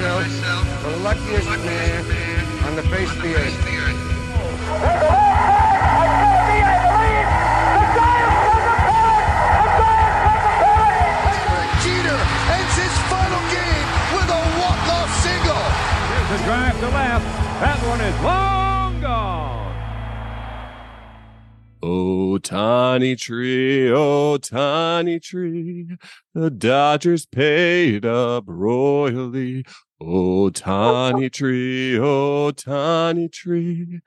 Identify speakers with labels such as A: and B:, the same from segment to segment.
A: myself the luckiest man on the face of the earth.
B: Jeter ends his final game with a walk-off single.
C: Here's a drive to left. That one is long gone.
D: Oh, tiny tree, oh, tiny tree, the Dodgers paid up royally. Oh, tiny tree, oh, tiny tree,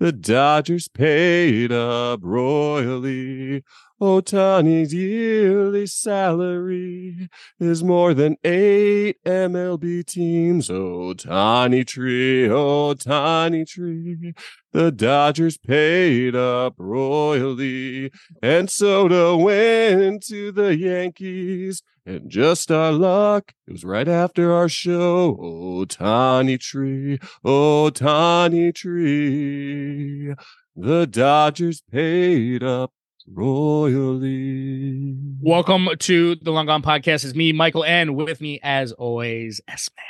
D: the Dodgers paid up royally. Oh, Ohtani's yearly salary is more than eight MLB teams. Oh, tiny tree, oh, tiny tree. The Dodgers paid up royally, and Soto went to the Yankees. And just our luck, it was right after our show. Oh, tiny tree, oh, tiny tree. The Dodgers paid up royally.
E: Welcome to the Long Gone Podcast. It's me, Michael, and with me, as always, S Man.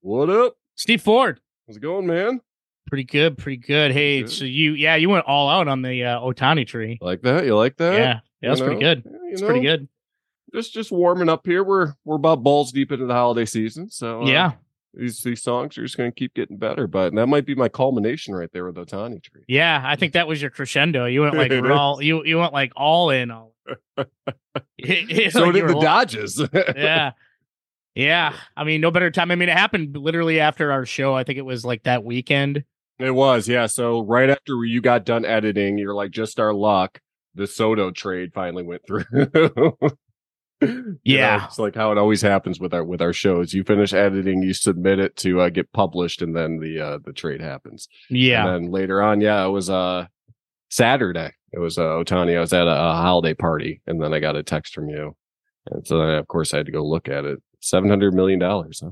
D: What up?
E: Steve Ford.
D: How's it going, man?
E: Pretty good, pretty good. Hey,
D: Good.
E: so you, yeah, you went all out on the uh, Ohtani tree.
D: Like that? You like that?
E: yeah, yeah, that's pretty good.
D: Yeah, you
E: It's pretty good.
D: Just just warming up here. We're we're about balls deep into the holiday season, so uh,
E: yeah,
D: these these songs are just going to keep getting better. But that might be my culmination right there with Ohtani tree.
E: yeah. I think that was your crescendo. You went like all, you you went like all in. All. You
D: so
E: you
D: did the Dodgers.
E: yeah. Yeah. I mean, no better time. I mean, it happened literally after our show. I think it was like that weekend.
D: It was, yeah. So right after you got done editing, you're like, just our luck. The Soto trade finally went through.
E: Yeah.
D: know, it's like how it always happens with our with our shows. You finish editing, you submit it to uh, get published, and then the uh, the trade happens.
E: Yeah.
D: And then later on, yeah, it was uh Saturday. It was uh, Ohtani. I was at a, a holiday party, and then I got a text from you, and so then of course I had to go look at it. Seven hundred million dollars. Huh?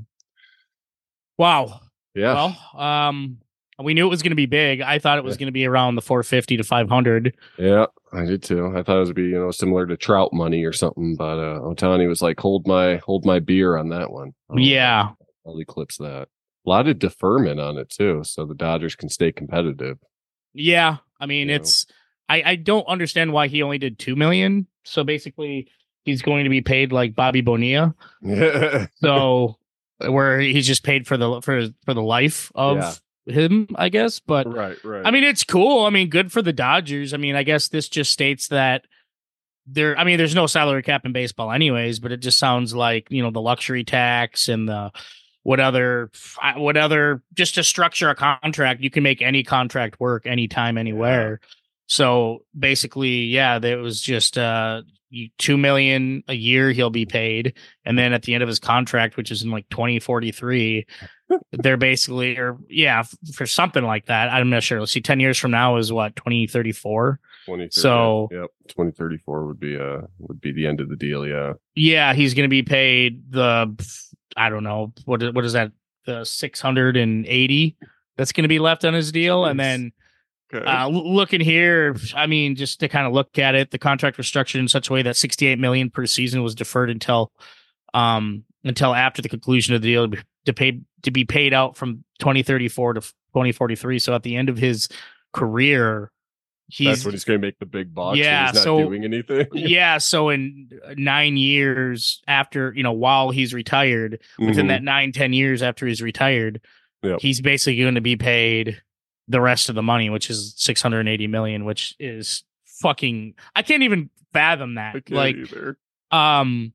E: Wow.
D: Yeah.
E: Well, um, we knew it was going to be big. I thought it was going to be around the 450 to 500.
D: Yeah, I did too. I thought it would be, you know, similar to trout money or something, but uh Ohtani was like, hold my hold my beer on that one. Oh,
E: Yeah.
D: I'll eclipse that. A lot of deferment on it too, so the Dodgers can stay competitive.
E: Yeah. I mean,
D: You know.
E: it's, I, I don't understand why he only did 2 million. So basically, he's going to be paid like Bobby Bonilla.
D: Yeah.
E: So, where he's just paid for the, for, for the life of him, I guess. But,
D: right, right.
E: I mean, it's cool. I mean, good for the Dodgers. I mean, I guess this just states that there. I mean, there's no salary cap in baseball, anyways. But it just sounds like you know the luxury tax and the what other what other just to structure a contract. You can make any contract work anytime, anywhere. So basically, yeah, there was just uh two million a year he'll be paid, and then at the end of his contract, which is in like twenty forty three, they're basically or yeah for something like that. I'm not sure. Let's see, ten years from now is what twenty thirty four.
D: 2030,
E: so-
D: yep, twenty thirty four would be uh would be the end of the deal. Yeah,
E: Yeah, he's going to be paid the I don't know what is- what is that the six hundred and eighty that's going to be left on his deal, and then
D: okay.
E: Uh, looking here, I mean, just to kind of look at it, the contract was structured in such a way that 68 million per season was deferred until, um, until after the conclusion of the deal to pay to be paid out from 2034 to 2043. So at the end of his career,
D: That's
E: he's
D: when he's going to make the big bucks.
E: Yeah,
D: he's not
E: so-
D: doing anything.
E: yeah. So in nine years after, you know, while he's retired, within
D: Mhm.
E: that nine ten years after he's retired,
D: Yep.
E: he's basically going to be paid the rest of the money, which is 680 million, which is fucking I can't even fathom that. Like
D: either.
E: um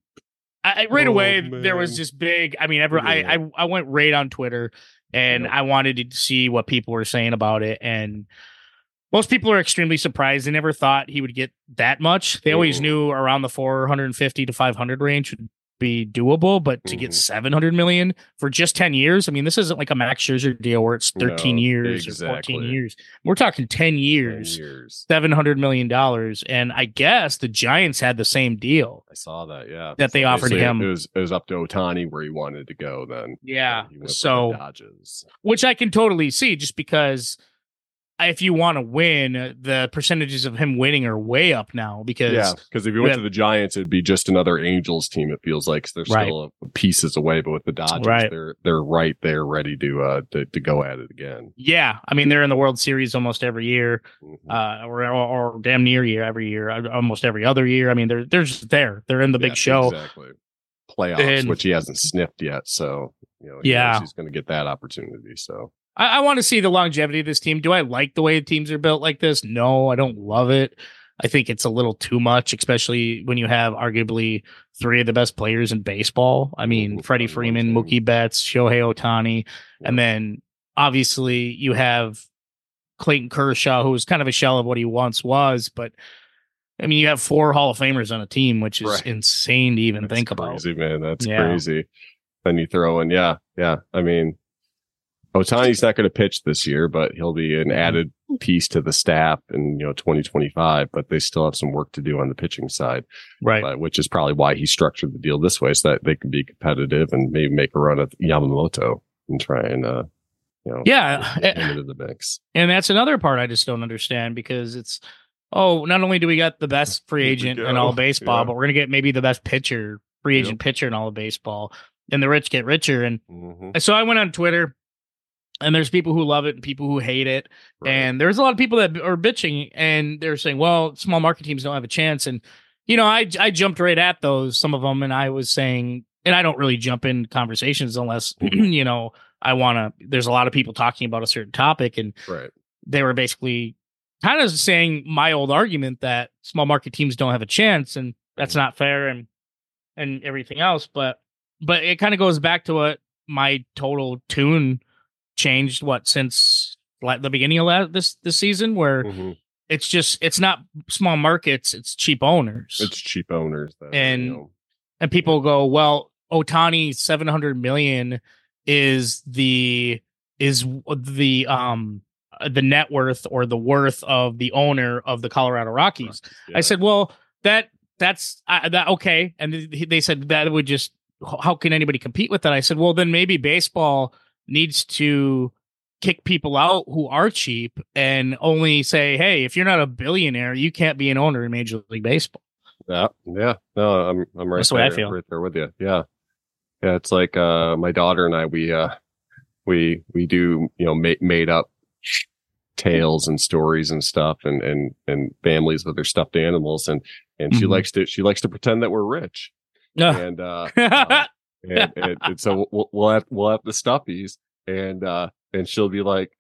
E: I, I- right
D: Oh,
E: away there was
D: man.
E: just big I mean every, I,
D: Yeah.
E: I I went right on Twitter and
D: Yep.
E: I wanted to see what people were saying about it and most people are extremely surprised. They never thought he would get that much. They always knew around the 450 to 500 range would be doable, but to
D: Mhm.
E: get 700 million for just 10 years, I mean, this isn't like a Max Scherzer deal where it's 13
D: No,
E: years or 14 years. We're talking 10
D: Ten
E: years,
D: years.
E: 700 million dollars. And I guess the Giants had the same deal.
D: I saw that. Yeah,
E: That they offered him.
D: It was it was up to Ohtani where he wanted to go. Then
E: Yeah. So,
D: Dodgers.
E: which I can totally see just because if you want to win, the percentages of him winning are way up now because
D: Yeah, because if you went
E: Yeah.
D: to the Giants, it'd be just another Angels team. It feels like they're
E: Right.
D: still pieces away, but with the Dodgers,
E: Right.
D: they're they're right there, ready to uh to, to go at it again.
E: yeah, I mean they're in the World Series almost every year,
D: Mhm.
E: uh, or, or or damn near year every year, uh, almost every other year. I mean they're they're just there. They're in the big
D: Yeah,
E: show.
D: exactly. Playoffs,
E: And-
D: which he hasn't sniffed yet, so you know,
E: Yeah.
D: he's going to get that opportunity. So
E: I, I want to see the longevity of this team. Do I like the way the teams are built like this? No, I don't love it. I think it's a little too much, especially when you have arguably three of the best players in baseball. I mean, Freddie Freeman. Mookie Betts, Shohei
D: Ohtani,
E: and then obviously you have Clayton Kershaw, who was kind of a shell of what he once was. But I mean, you have four Hall of Famers on a team, which is
D: Right.
E: insane to even
D: That's
E: think about.
D: crazy, man. That's
E: Yeah.
D: crazy. Then you throw in, yeah, yeah. I mean, Ohtani's not going to pitch this year, but he'll be an
E: Mhm.
D: added piece to the staff in you know 2025. But they still have some work to do on the pitching side,
E: Right.
D: but, which is probably why he structured the deal this way, so that they can be competitive and maybe make a run at Yamamoto and try and uh, you know,
E: Yeah.
D: get him into the mix.
E: And that's another part I just don't understand because it's oh, not only do we got the best free agent in all of baseball,
D: Yeah.
E: but we're gonna get maybe the best pitcher, free
D: Yep.
E: agent pitcher in all of baseball. And the rich get richer. And
D: Mhm.
E: so I went on Twitter and there's people who love it and people who hate it.
D: Right.
E: And there's a lot of people that are bitching and they're saying, well, small market teams don't have a chance. And, you know, I, I jumped right at those, some of them. And I was saying, and I don't really jump in conversations unless, mm-hmm. you know, I want to, there's a lot of people talking about a certain topic and
D: right.
E: they were basically kind of saying my old argument that small market teams don't have a chance and that's mm-hmm. not fair and and everything else but but it kind of goes back to what my total tune changed what since like the beginning of la- this this season where
D: Mhm.
E: it's just it's not small markets it's cheap owners.
D: It's cheap owners, that,
E: And-
D: you know,
E: and people go well ohtani 700 million is the is the um the net worth or the worth of the owner of the colorado rockies.
D: Yeah.
E: i said well that that's uh, that okay. And th- they said that would just how can anybody compete with that? I said well then maybe baseball needs to kick people out who are cheap and only say hey if you're not a billionaire you can't be an owner in major league baseball
D: Yeah, yeah. No, I'm I'm right
E: That's the way I
D: there,
E: feel.
D: right there with you. Yeah. Yeah, it's like uh my daughter and I we uh we we do, you know, ma- made up tales and stories and stuff and and and families with their stuffed animals and and she
E: Mhm.
D: likes to she likes to pretend that we're rich.
E: no
D: And uh, uh and, and, and so we'll, we'll have we'll have the stuffies and uh and she'll be like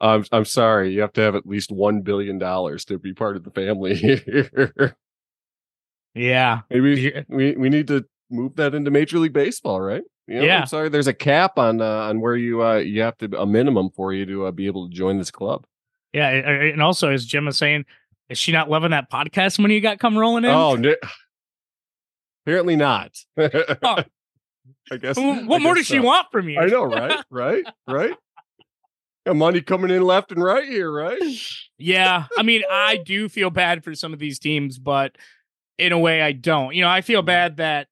D: I'm I'm sorry, you have to have at least one billion dollars to be part of the family here.
E: yeah
D: Maybe we we need to move that into Major League Baseball, right? You know,
E: Yeah.
D: I'm sorry. There's a cap on uh, on where you uh, you have to a minimum for you to uh, be able to join this club.
E: yeah and also as jim was saying is she not loving that podcast money you got come rolling in
D: Oh, no, apparently not.
E: Oh.
D: I guess.
E: Well,
D: I
E: what more
D: guess
E: does she want from you
D: I know, right? Right? Right? Got money coming in left and right here, right?
E: Yeah, I mean, I do feel bad for some of these teams, but in a way, I don't. You know, I feel bad that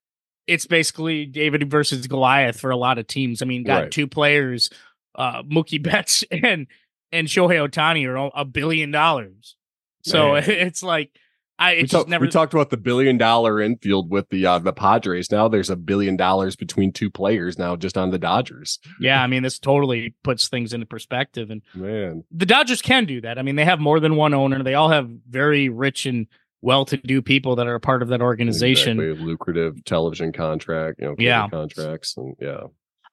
E: it's basically David versus Goliath for a lot of teams. I mean, got
D: Right.
E: two players, uh, Mookie Betts and and Shohei Ohtani are a billion dollars. So
D: Man.
E: it's like I
D: We, talk-
E: never.
D: we talked about the billion dollar infield with the uh, the Padres. Now there's a billion dollars between two players now just on the Dodgers.
E: yeah, I mean, this totally puts things into perspective, and
D: Man,
E: the Dodgers can do that. I mean, they have more than one owner. They all have very rich and well-to-do people that are a part of that organization.
D: Exactly. lucrative television contract, you know,
E: Yeah.
D: contracts, and yeah,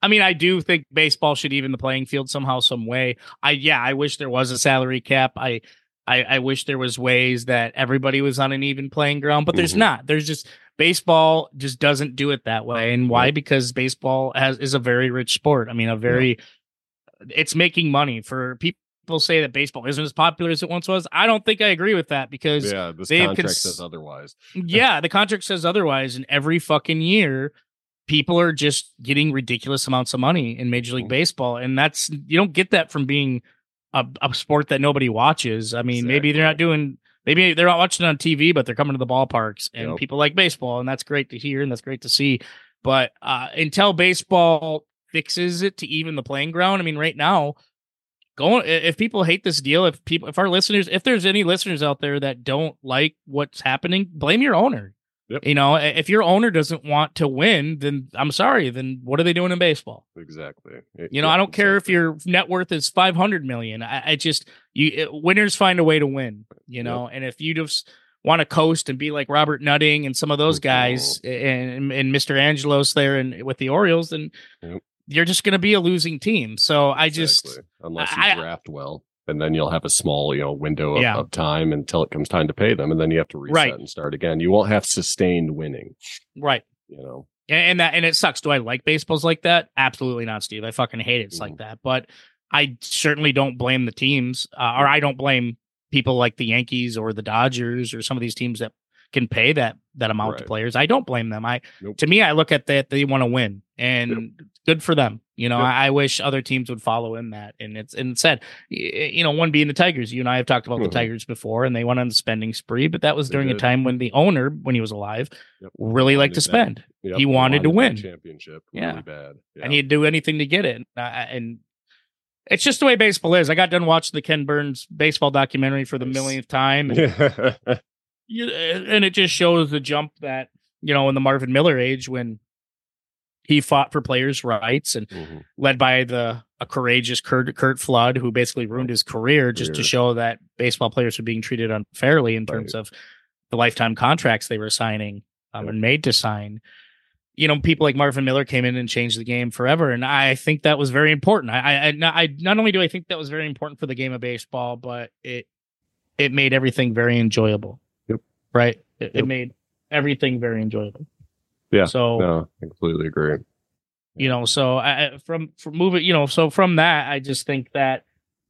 E: I mean, I do think baseball should even the playing field somehow, some way. I yeah, I wish there was a salary cap. I I, I wish there was ways that everybody was on an even playing ground, but there's
D: Mhm.
E: not. There's just baseball just doesn't do it that way. And why? Because baseball has is a very rich sport. I mean, a very it's making money for people say that baseball isn't as popular as it once was. I don't think I agree with that because
D: yeah. This contract
E: cons-
D: says otherwise.
E: yeah, the contract says otherwise. And every fucking year, people are just getting ridiculous amounts of money in Major League
D: Mhm.
E: Baseball. And that's, you don't get that from being a, a sport that nobody watches. I mean, maybe they're not doing, maybe they're not watching on TV, but they're coming to the ballparks and
D: Yep.
E: people like baseball. And that's great to hear and that's great to see. But uh, until baseball fixes it to even the playing ground, I mean, right now, going if people hate this deal, if people if our listeners, if there's any listeners out there that don't like what's happening, blame your owner.
D: Yep.
E: You know, if your owner doesn't want to win, then I'm sorry. Then what are they doing in baseball?
D: Exactly.
E: You know, I don't care if your net worth is 500 million. I, I just you it, winners find a way to win. You know, and if you just want to coast and be like Robert Nutting and some of those guys and and Mr. Angelos there and with the Orioles, then
D: Yep.
E: you're just going to be a losing team. So I just
D: unless you
E: I-
D: draft well, and then you'll have a small, you know, window of,
E: Yeah.
D: of time until it comes time to pay them, and then you have to reset
E: Right.
D: and start again. You won't have sustained winning.
E: right.
D: You know,
E: And, and that and it sucks. Do I like baseballs like that? Absolutely not, Steve. I fucking hate it. It's like
D: Mhm.
E: that. But I certainly don't blame the teams, uh, or I don't blame people like the Yankees or the Dodgers or some of these teams that can pay that that amount to players. I don't blame them. I
D: Nope.
E: to me, I look at that they want to win, and good for them. You know,
D: Yep.
E: I, I wish other teams would follow in that. And it's and said, you know, one being the Tigers. You and I have talked about
D: Mhm.
E: the Tigers before, and they went on the spending spree, but that was
D: They
E: during a time when the owner, when he was alive,
D: Yep.
E: really liked to
D: Wanted
E: spend.
D: Yep,
E: He
D: they
E: wanted to win.
D: championship.
E: Yeah.
D: bad. Yeah.
E: and he'd do anything to get it. Uh, and it's just the way baseball is. I got done watching the Ken Burns baseball documentary for the millionth time, and, and it just shows the jump that you know in the Marvin Miller age when he fought for players' rights and
D: Mhm.
E: led by the a courageous Curt, Curt Flood, who basically ruined his career just to show that baseball players were being treated unfairly in terms of the lifetime contracts they were signing um,
D: Yep.
E: and made to sign. You know, people like Marvin Miller came in and changed the game forever, and I think that was very important. I, I, I not only do I think that was very important for the game of baseball, but it it made everything very enjoyable. Right. It, it made everything very enjoyable.
D: Yeah.
E: So
D: no, I completely agree.
E: you know so I, I- from from moving you know so from that i just think that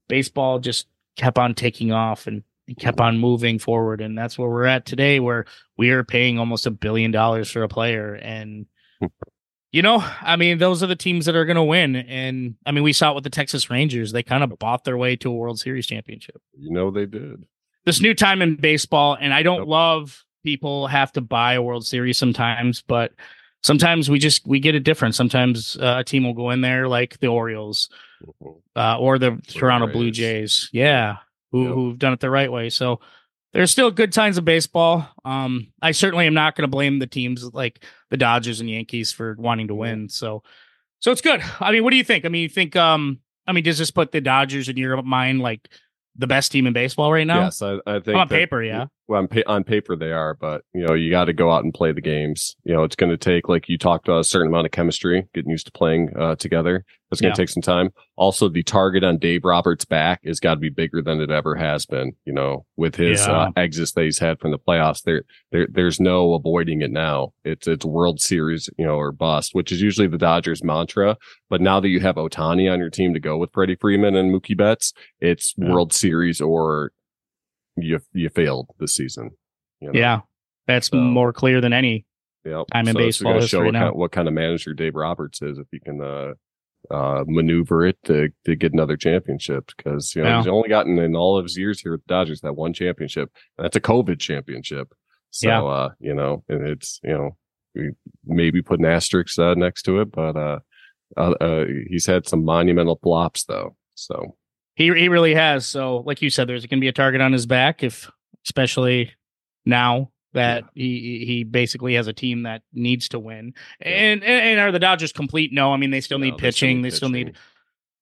E: baseball just kept on taking off and kept on moving forward and that's where we're at today where we are paying almost a billion dollars for a player and hmm. you know i mean those are the teams that are going to win and i mean we saw it with the texas rangers they kind of bought their way to a world series championship
D: You know they did.
E: This new time in baseball and i don't
D: Yep.
E: love people have to buy a world series sometimes but sometimes we just we get it different. Sometimes uh, a team will go in there like the orioles
D: Mhm.
E: uh, or the toronto blue jays. Yeah who,
D: Yep.
E: who've done it the right way. So there's still good times of baseball. Um i certainly am not going to blame the teams like the dodgers and yankees for wanting to win. So so it's good. I mean what do you think? I mean you think um i mean does this put the dodgers in your mind like the best team in baseball right now
D: Yes, I, I think
E: on
D: that-
E: paper yeah
D: Well, on, pa- on paper they are, but you know you got to go out and play the games. You know it's going to take, like you talked about, a certain amount of chemistry, getting used to playing uh, together. It's going
E: Yeah.
D: to take some time. Also, the target on Dave Roberts' back has got to be bigger than it ever has been. You know, with his
E: Yeah.
D: uh, exits that he's had from the playoffs, there, there, there's no avoiding it now. It's it's World Series, you know, or bust, which is usually the Dodgers' mantra. But now that you have Ohtani on your team to go with Freddie Freeman and Mookie Betts, it's
E: Yeah.
D: World Series or you you failed this season. you know?
E: yeah that's
D: So-
E: more clear than any
D: Yep.
E: time in
D: So-
E: baseball
D: show what kind, what kind of manager Dave Roberts is if he can uh, uh, maneuver it to to get another championship because you know
E: Yeah.
D: he's only gotten in all of his years here with the Dodgers that one championship and that's a COVID championship. So
E: Yeah.
D: uh, you know, and it's you know we maybe put an asterisk uh, next to it, but uh, uh, uh, he's had some monumental flops though. So
E: He he really has. So, like you said, there's going to be a target on his back, if especially now that he he basically has a team that needs to win. And, and and are the Dodgers complete? No, I mean they still
D: you
E: need pitching. They still need
D: pitching.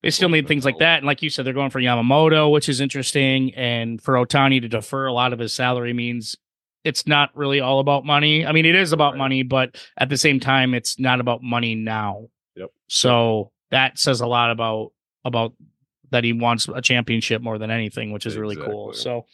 E: they still need things like that. And like you said, they're going for Yamamoto, which is interesting. And for Ohtani to defer a lot of his salary means it's not really all about money. I mean, it is about
D: Right.
E: money, but at the same time, it's not about money now.
D: Yep.
E: So that says a lot about about that he wants a championship more than anything, which is really cool. So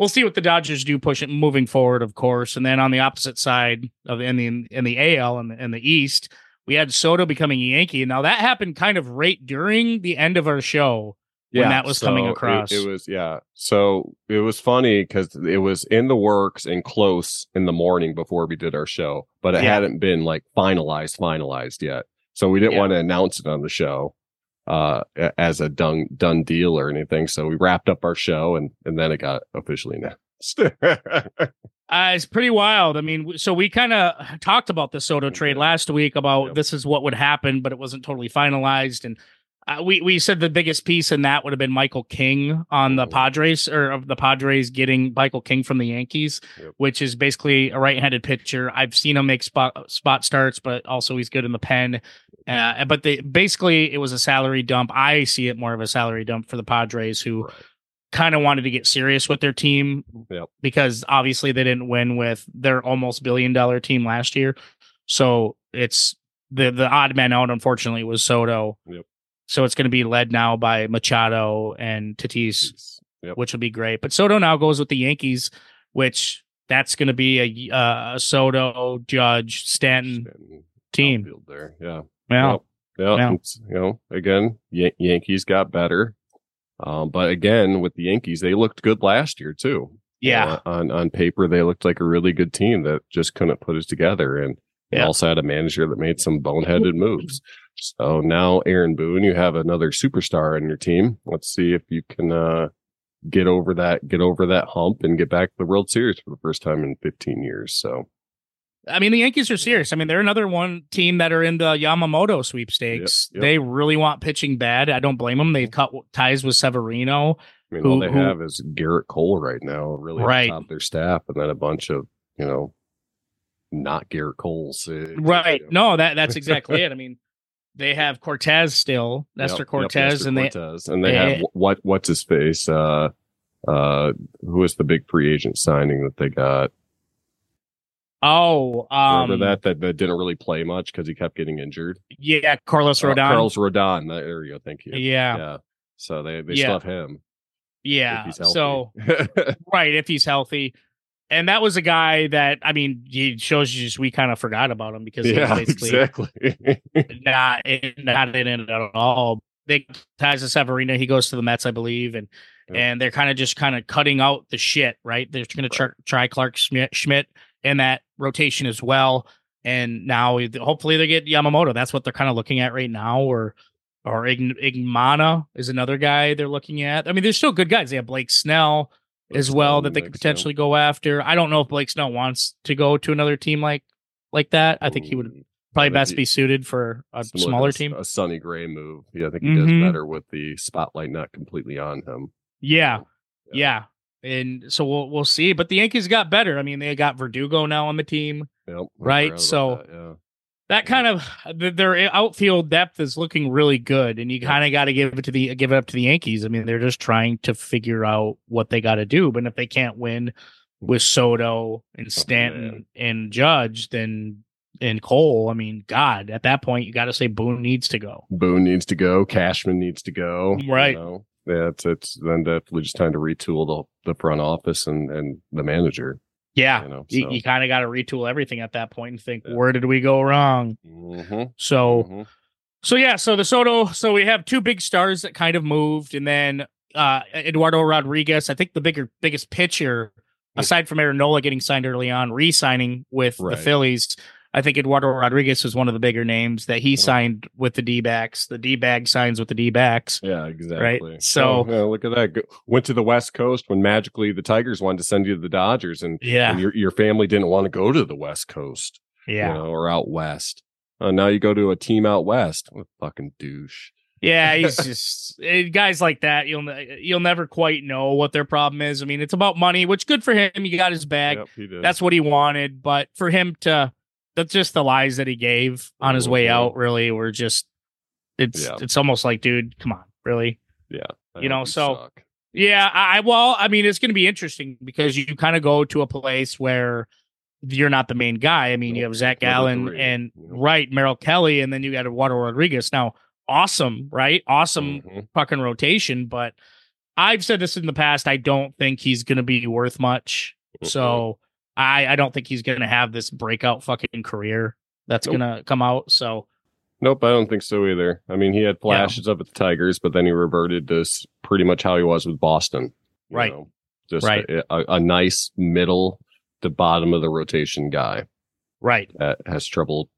E: we'll see what the Dodgers do push it moving forward, of course. And then on the opposite side of in the in the AL and the, in the East, we had Soto becoming a Yankee. Now that happened kind of right during the end of our show. when that was coming
D: so it-
E: across.
D: It, was yeah. So it was funny because it was in the works and close in the morning before we did our show, but it
E: Yeah.
D: hadn't been like finalized, finalized yet. So we didn't
E: Yeah.
D: want to announce it on the show uh as a done done deal or anything. So we wrapped up our show and and then it got officially announced.
E: Uh, it's pretty wild. I mean, so we kind of talked about the Soto trade last week about
D: Yep.
E: this is what would happen, but it wasn't totally finalized. And uh, we we said the biggest piece in that would have been Michael King on the
D: Mhm.
E: Padres or of the Padres getting Michael King from the Yankees,
D: Yep.
E: which is basically a right-handed pitcher. I've seen him make spot spot starts, but also he's good in the pen. Uh, but they basically it was a salary dump. I see it more of a salary dump for the Padres, who
D: Right.
E: kind of wanted to get serious with their team
D: Yep.
E: because obviously they didn't win with their almost billion dollar team last year. So it's the the odd man out, unfortunately, was Soto.
D: Yep.
E: So it's going to be led now by Machado and Tatis,
D: Yep.
E: which will be great. But Soto now goes with the Yankees, which that's going to be a, uh, a Soto, Judge, Stanton
D: Stanton
E: team.
D: there. Yeah.
E: Well,
D: Yeah.
E: Yeah.
D: it's, you know, again, Yan- Yankees got better. Um, but again, with the Yankees, they looked good last year too.
E: Yeah,
D: know, on on paper, they looked like a really good team that just couldn't put it together, and they
E: Yeah.
D: also had a manager that made some boneheaded moves. So now, Aaron Boone, you have another superstar on your team. Let's see if you can uh, get over that get over that hump and get back to the World Series for the first time in 15 years. So
E: I mean, the Yankees are serious. I mean, they're another one team that are in the Yamamoto sweepstakes.
D: Yep, yep.
E: They really want pitching bad. I don't blame them. They've cut ties with Severino.
D: I mean,
E: Who-
D: all they
E: who-
D: have is Gerrit Cole right now, really
E: Right.
D: top their staff, and then a bunch of you know, not Gerrit Cole's. uh,
E: Right.
D: you know.
E: No, that that's exactly it. I mean, they have Cortes still,
D: Yep,
E: Nestor
D: yep,
E: Cortes,
D: Nestor
E: and they
D: and they
E: they-
D: have what what's his face? Uh, uh, who was the big free agent signing that they got?
E: oh, um,
D: Remember that, that that didn't really play much because he kept getting injured.
E: yeah, Carlos
D: Uh,
E: Rodon.
D: Carlos Rodon. That, there you go. Thank you.
E: yeah,
D: Yeah. So they they
E: Yeah.
D: still have him.
E: yeah. So right, if he's healthy. And that was a guy that I mean, he shows you just we kind of forgot about him because
D: yeah,
E: basically
D: exactly.
E: not in, not in it at all. They ties to Severino. He goes to the Mets, I believe, and
D: Yeah.
E: and they're kind of just kind of cutting out the shit. Right? They're going to try, try Clarke Schmidt, Schmidt in that rotation as well. And now hopefully they get Yamamoto. That's what they're kind of looking at right now. Or or Ign- Igmana is another guy they're looking at. I mean, they're still good guys. They have Blake Snell as well that they could potentially go after. I don't know if Blake Snell wants to go to another team like like that. I think he would probably best be suited for a smaller team.
D: A Sonny Gray move. Yeah, I think he
E: Mhm.
D: does better with the spotlight not completely on him.
E: Yeah,
D: Yeah.
E: yeah. And so we'll we'll see. But the Yankees got better. I mean, they got Verdugo now on the team.
D: Yep,
E: Right, so-
D: that, yeah.
E: That kind of their outfield depth is looking really good, and you kind of got to give it to the give it up to the Yankees. I mean, they're just trying to figure out what they got to do. But if they can't win with Soto and Stanton and Judge, then and Cole, I mean, God, at that point, you got to say Boone needs to go.
D: Boone needs to go. Cashman needs to go. you
E: Right.
D: know. Yeah, it's it's then definitely just time to retool the the front office and and the manager.
E: Yeah,
D: You know, so.
E: you kind of got to retool everything at that point and think,
D: Yeah.
E: where did we go wrong?
D: Mhm,
E: So,
D: mhm.
E: so yeah, so the Soto, so we have two big stars that kind of moved, and then uh Eduardo Rodriguez. I think the bigger, biggest pitcher aside from Aaron Nola getting signed early on, re-signing with
D: Right.
E: the Phillies. I think Eduardo Rodriguez was one of the bigger names that he signed with the D backs. The D bag signs with the D backs.
D: Yeah, exactly. Right.
E: So-
D: Oh, yeah, look at that. Go, went to the West Coast when magically the Tigers wanted to send you to the Dodgers, and,
E: Yeah.
D: and your your family didn't want to go to the West Coast,
E: Yeah.
D: you know, or out west. Uh, now you go to a team out west. What a fucking douche.
E: Yeah, he's just eh, guys like that. You'll you'll never quite know what their problem is. I mean, it's about money, which good for him. He got his bag.
D: Yep.
E: That's what he wanted. But for him to, that's just the lies that he gave on his way
D: Mhm.
E: out. Really, were just. It's
D: Yeah.
E: it's almost like, dude, come on, really?
D: I
E: you know, so-
D: suck.
E: Yeah, I well, I mean, it's going to be interesting because you kind of go to a place where you're not the main guy. I mean, you have Zac
D: Gallen
E: and right Merrill Kelly, and then you got Eduardo Rodriguez. Now, awesome, right? Awesome
D: Mhm.
E: fucking rotation, but I've said this in the past. I don't think he's going to be worth much. So I I don't think he's going to have this breakout fucking career that's
D: Nope.
E: going to come out. So
D: Nope, I don't think so either. I mean, he had flashes up at the Tigers, but then he reverted to pretty much how he was with Boston.
E: Right.
D: know, just
E: Right.
D: A, a, nice middle to bottom of the rotation guy
E: right.
D: that has trouble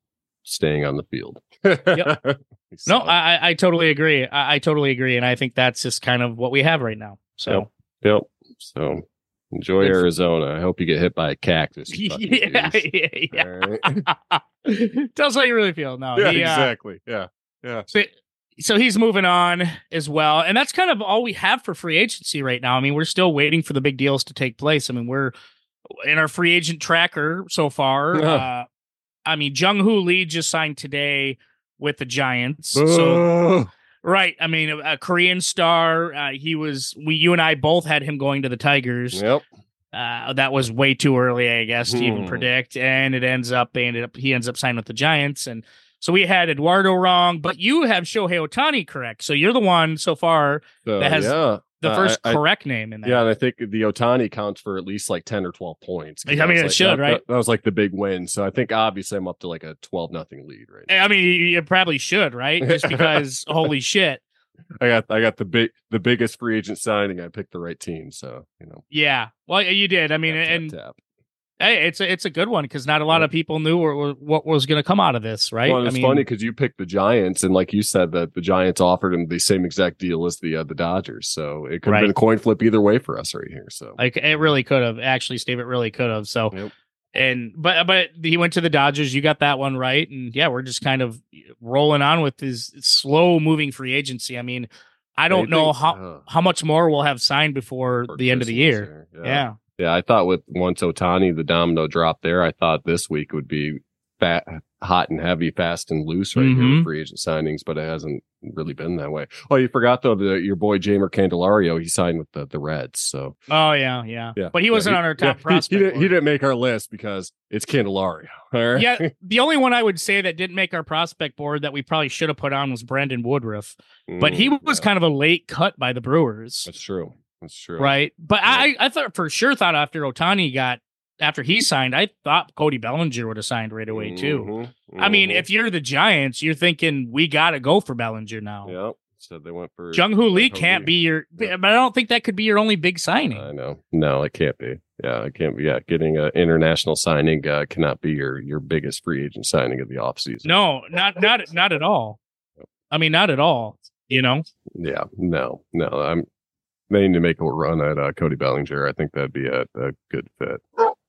D: staying on the field. He
E: No. I I- totally agree. I, I totally agree, and I think that's just kind of what we have right now. So.
D: Yep. So enjoy
E: Good
D: Arizona. I hope you get hit by a cactus.
E: yeah, yeah, yeah.
D: All right.
E: Tell us how you really feel. No,
D: yeah,
E: he, uh,
D: exactly. Yeah.
E: so so he's moving on as well, and that's kind of all we have for free agency right now. I mean, we're still waiting for the big deals to take place. I mean, we're in our free agent tracker so far.
D: Yeah.
E: Uh, I mean, Jung Hoo Lee just signed today with the Giants. So
D: Boo.
E: Right, I mean, a, a Korean star. Uh, he was. We, you and I both had him going to the Tigers.
D: yep.
E: Uh, that was way too early, I guess, to even
D: Hmm.
E: predict. And it ends up they ended up he ends up signing with the Giants, and so we had Eduardo wrong, but you have Shohei Ohtani correct. So you're the one so far That has
D: yeah.
E: The
D: Uh,
E: first
D: I- I-
E: correct name in there.
D: Yeah, and I think the Ohtani counts for at least like ten or twelve points.
E: I mean,
D: was
E: it
D: like-
E: should,
D: that-
E: right?
D: That, that was like the big win. So I think obviously I'm up to like a twelve nothing lead right now.
E: I mean, you, you probably should, right? Just because, holy shit.
D: I got I got the big the biggest free agent signing. I picked the right team, so you know.
E: Yeah. Well, you did. I mean,
D: tap, tap,
E: and
D: tap.
E: Hey, it's a it's a good one because not a lot of people knew or, or what was going to come out of this, right?
D: Well,
E: I
D: it's
E: mean,
D: funny because you picked the Giants, and like you said, that the Giants offered him the same exact deal as the uh, the Dodgers. So it could have
E: Right.
D: been a coin flip either way for us right here. So
E: Like it really could have actually, Steve. It really could have. So,
D: Yep.
E: and but but he went to the Dodgers. You got that one right, and yeah, we're just kind of rolling on with his slow moving free agency. I mean, I don't
D: They
E: know how
D: uh,
E: how much more we'll have signed before the end of the
D: Christmas
E: year.
D: here.
E: Yeah.
D: Yeah, I thought with once Ohtani, the domino drop there, I thought this week would be fat, hot and heavy, fast and loose right here
E: Mhm.
D: with free agent signings, but it hasn't really been that way. Oh, you forgot though, the, your boy Jeimer Candelario, he signed with the, the Reds. So
E: Oh yeah, yeah.
D: yeah,
E: But he
D: Yeah,
E: wasn't on our top
D: yeah, he-
E: prospect.
D: He, didn't, he didn't make our list because it's Candelario. Right.
E: yeah, the only one I would say that didn't make our prospect board that we probably should have put on was Brandon Woodruff, but he
D: Mm,
E: was
D: yeah,
E: kind of a late cut by the Brewers,
D: That's true. That's true.
E: right? But I, I thought for sure thought after Ohtani got after he signed, I thought Cody Bellinger would have signed right away too.
D: Mhm,
E: I mean,
D: mhm.
E: if you're the Giants, you're thinking we got to go for Bellinger now.
D: Yep. So they went for
E: Jung Hoo Lee can't be your,
D: Yeah.
E: but I don't think that could be your only big signing.
D: I know. No, it can't be. Yeah, it can't be. Yeah, getting an international signing uh, cannot be your your biggest free agent signing of the offseason.
E: no, not not not at all. I mean, not at all. You know,
D: Yeah, no, no. I'm. They need to make a run at uh, Cody Bellinger. I think that'd be a, a good fit.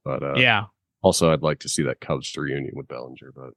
D: But uh,
E: yeah.
D: also I'd like to see that Cubs reunion with Bellinger. But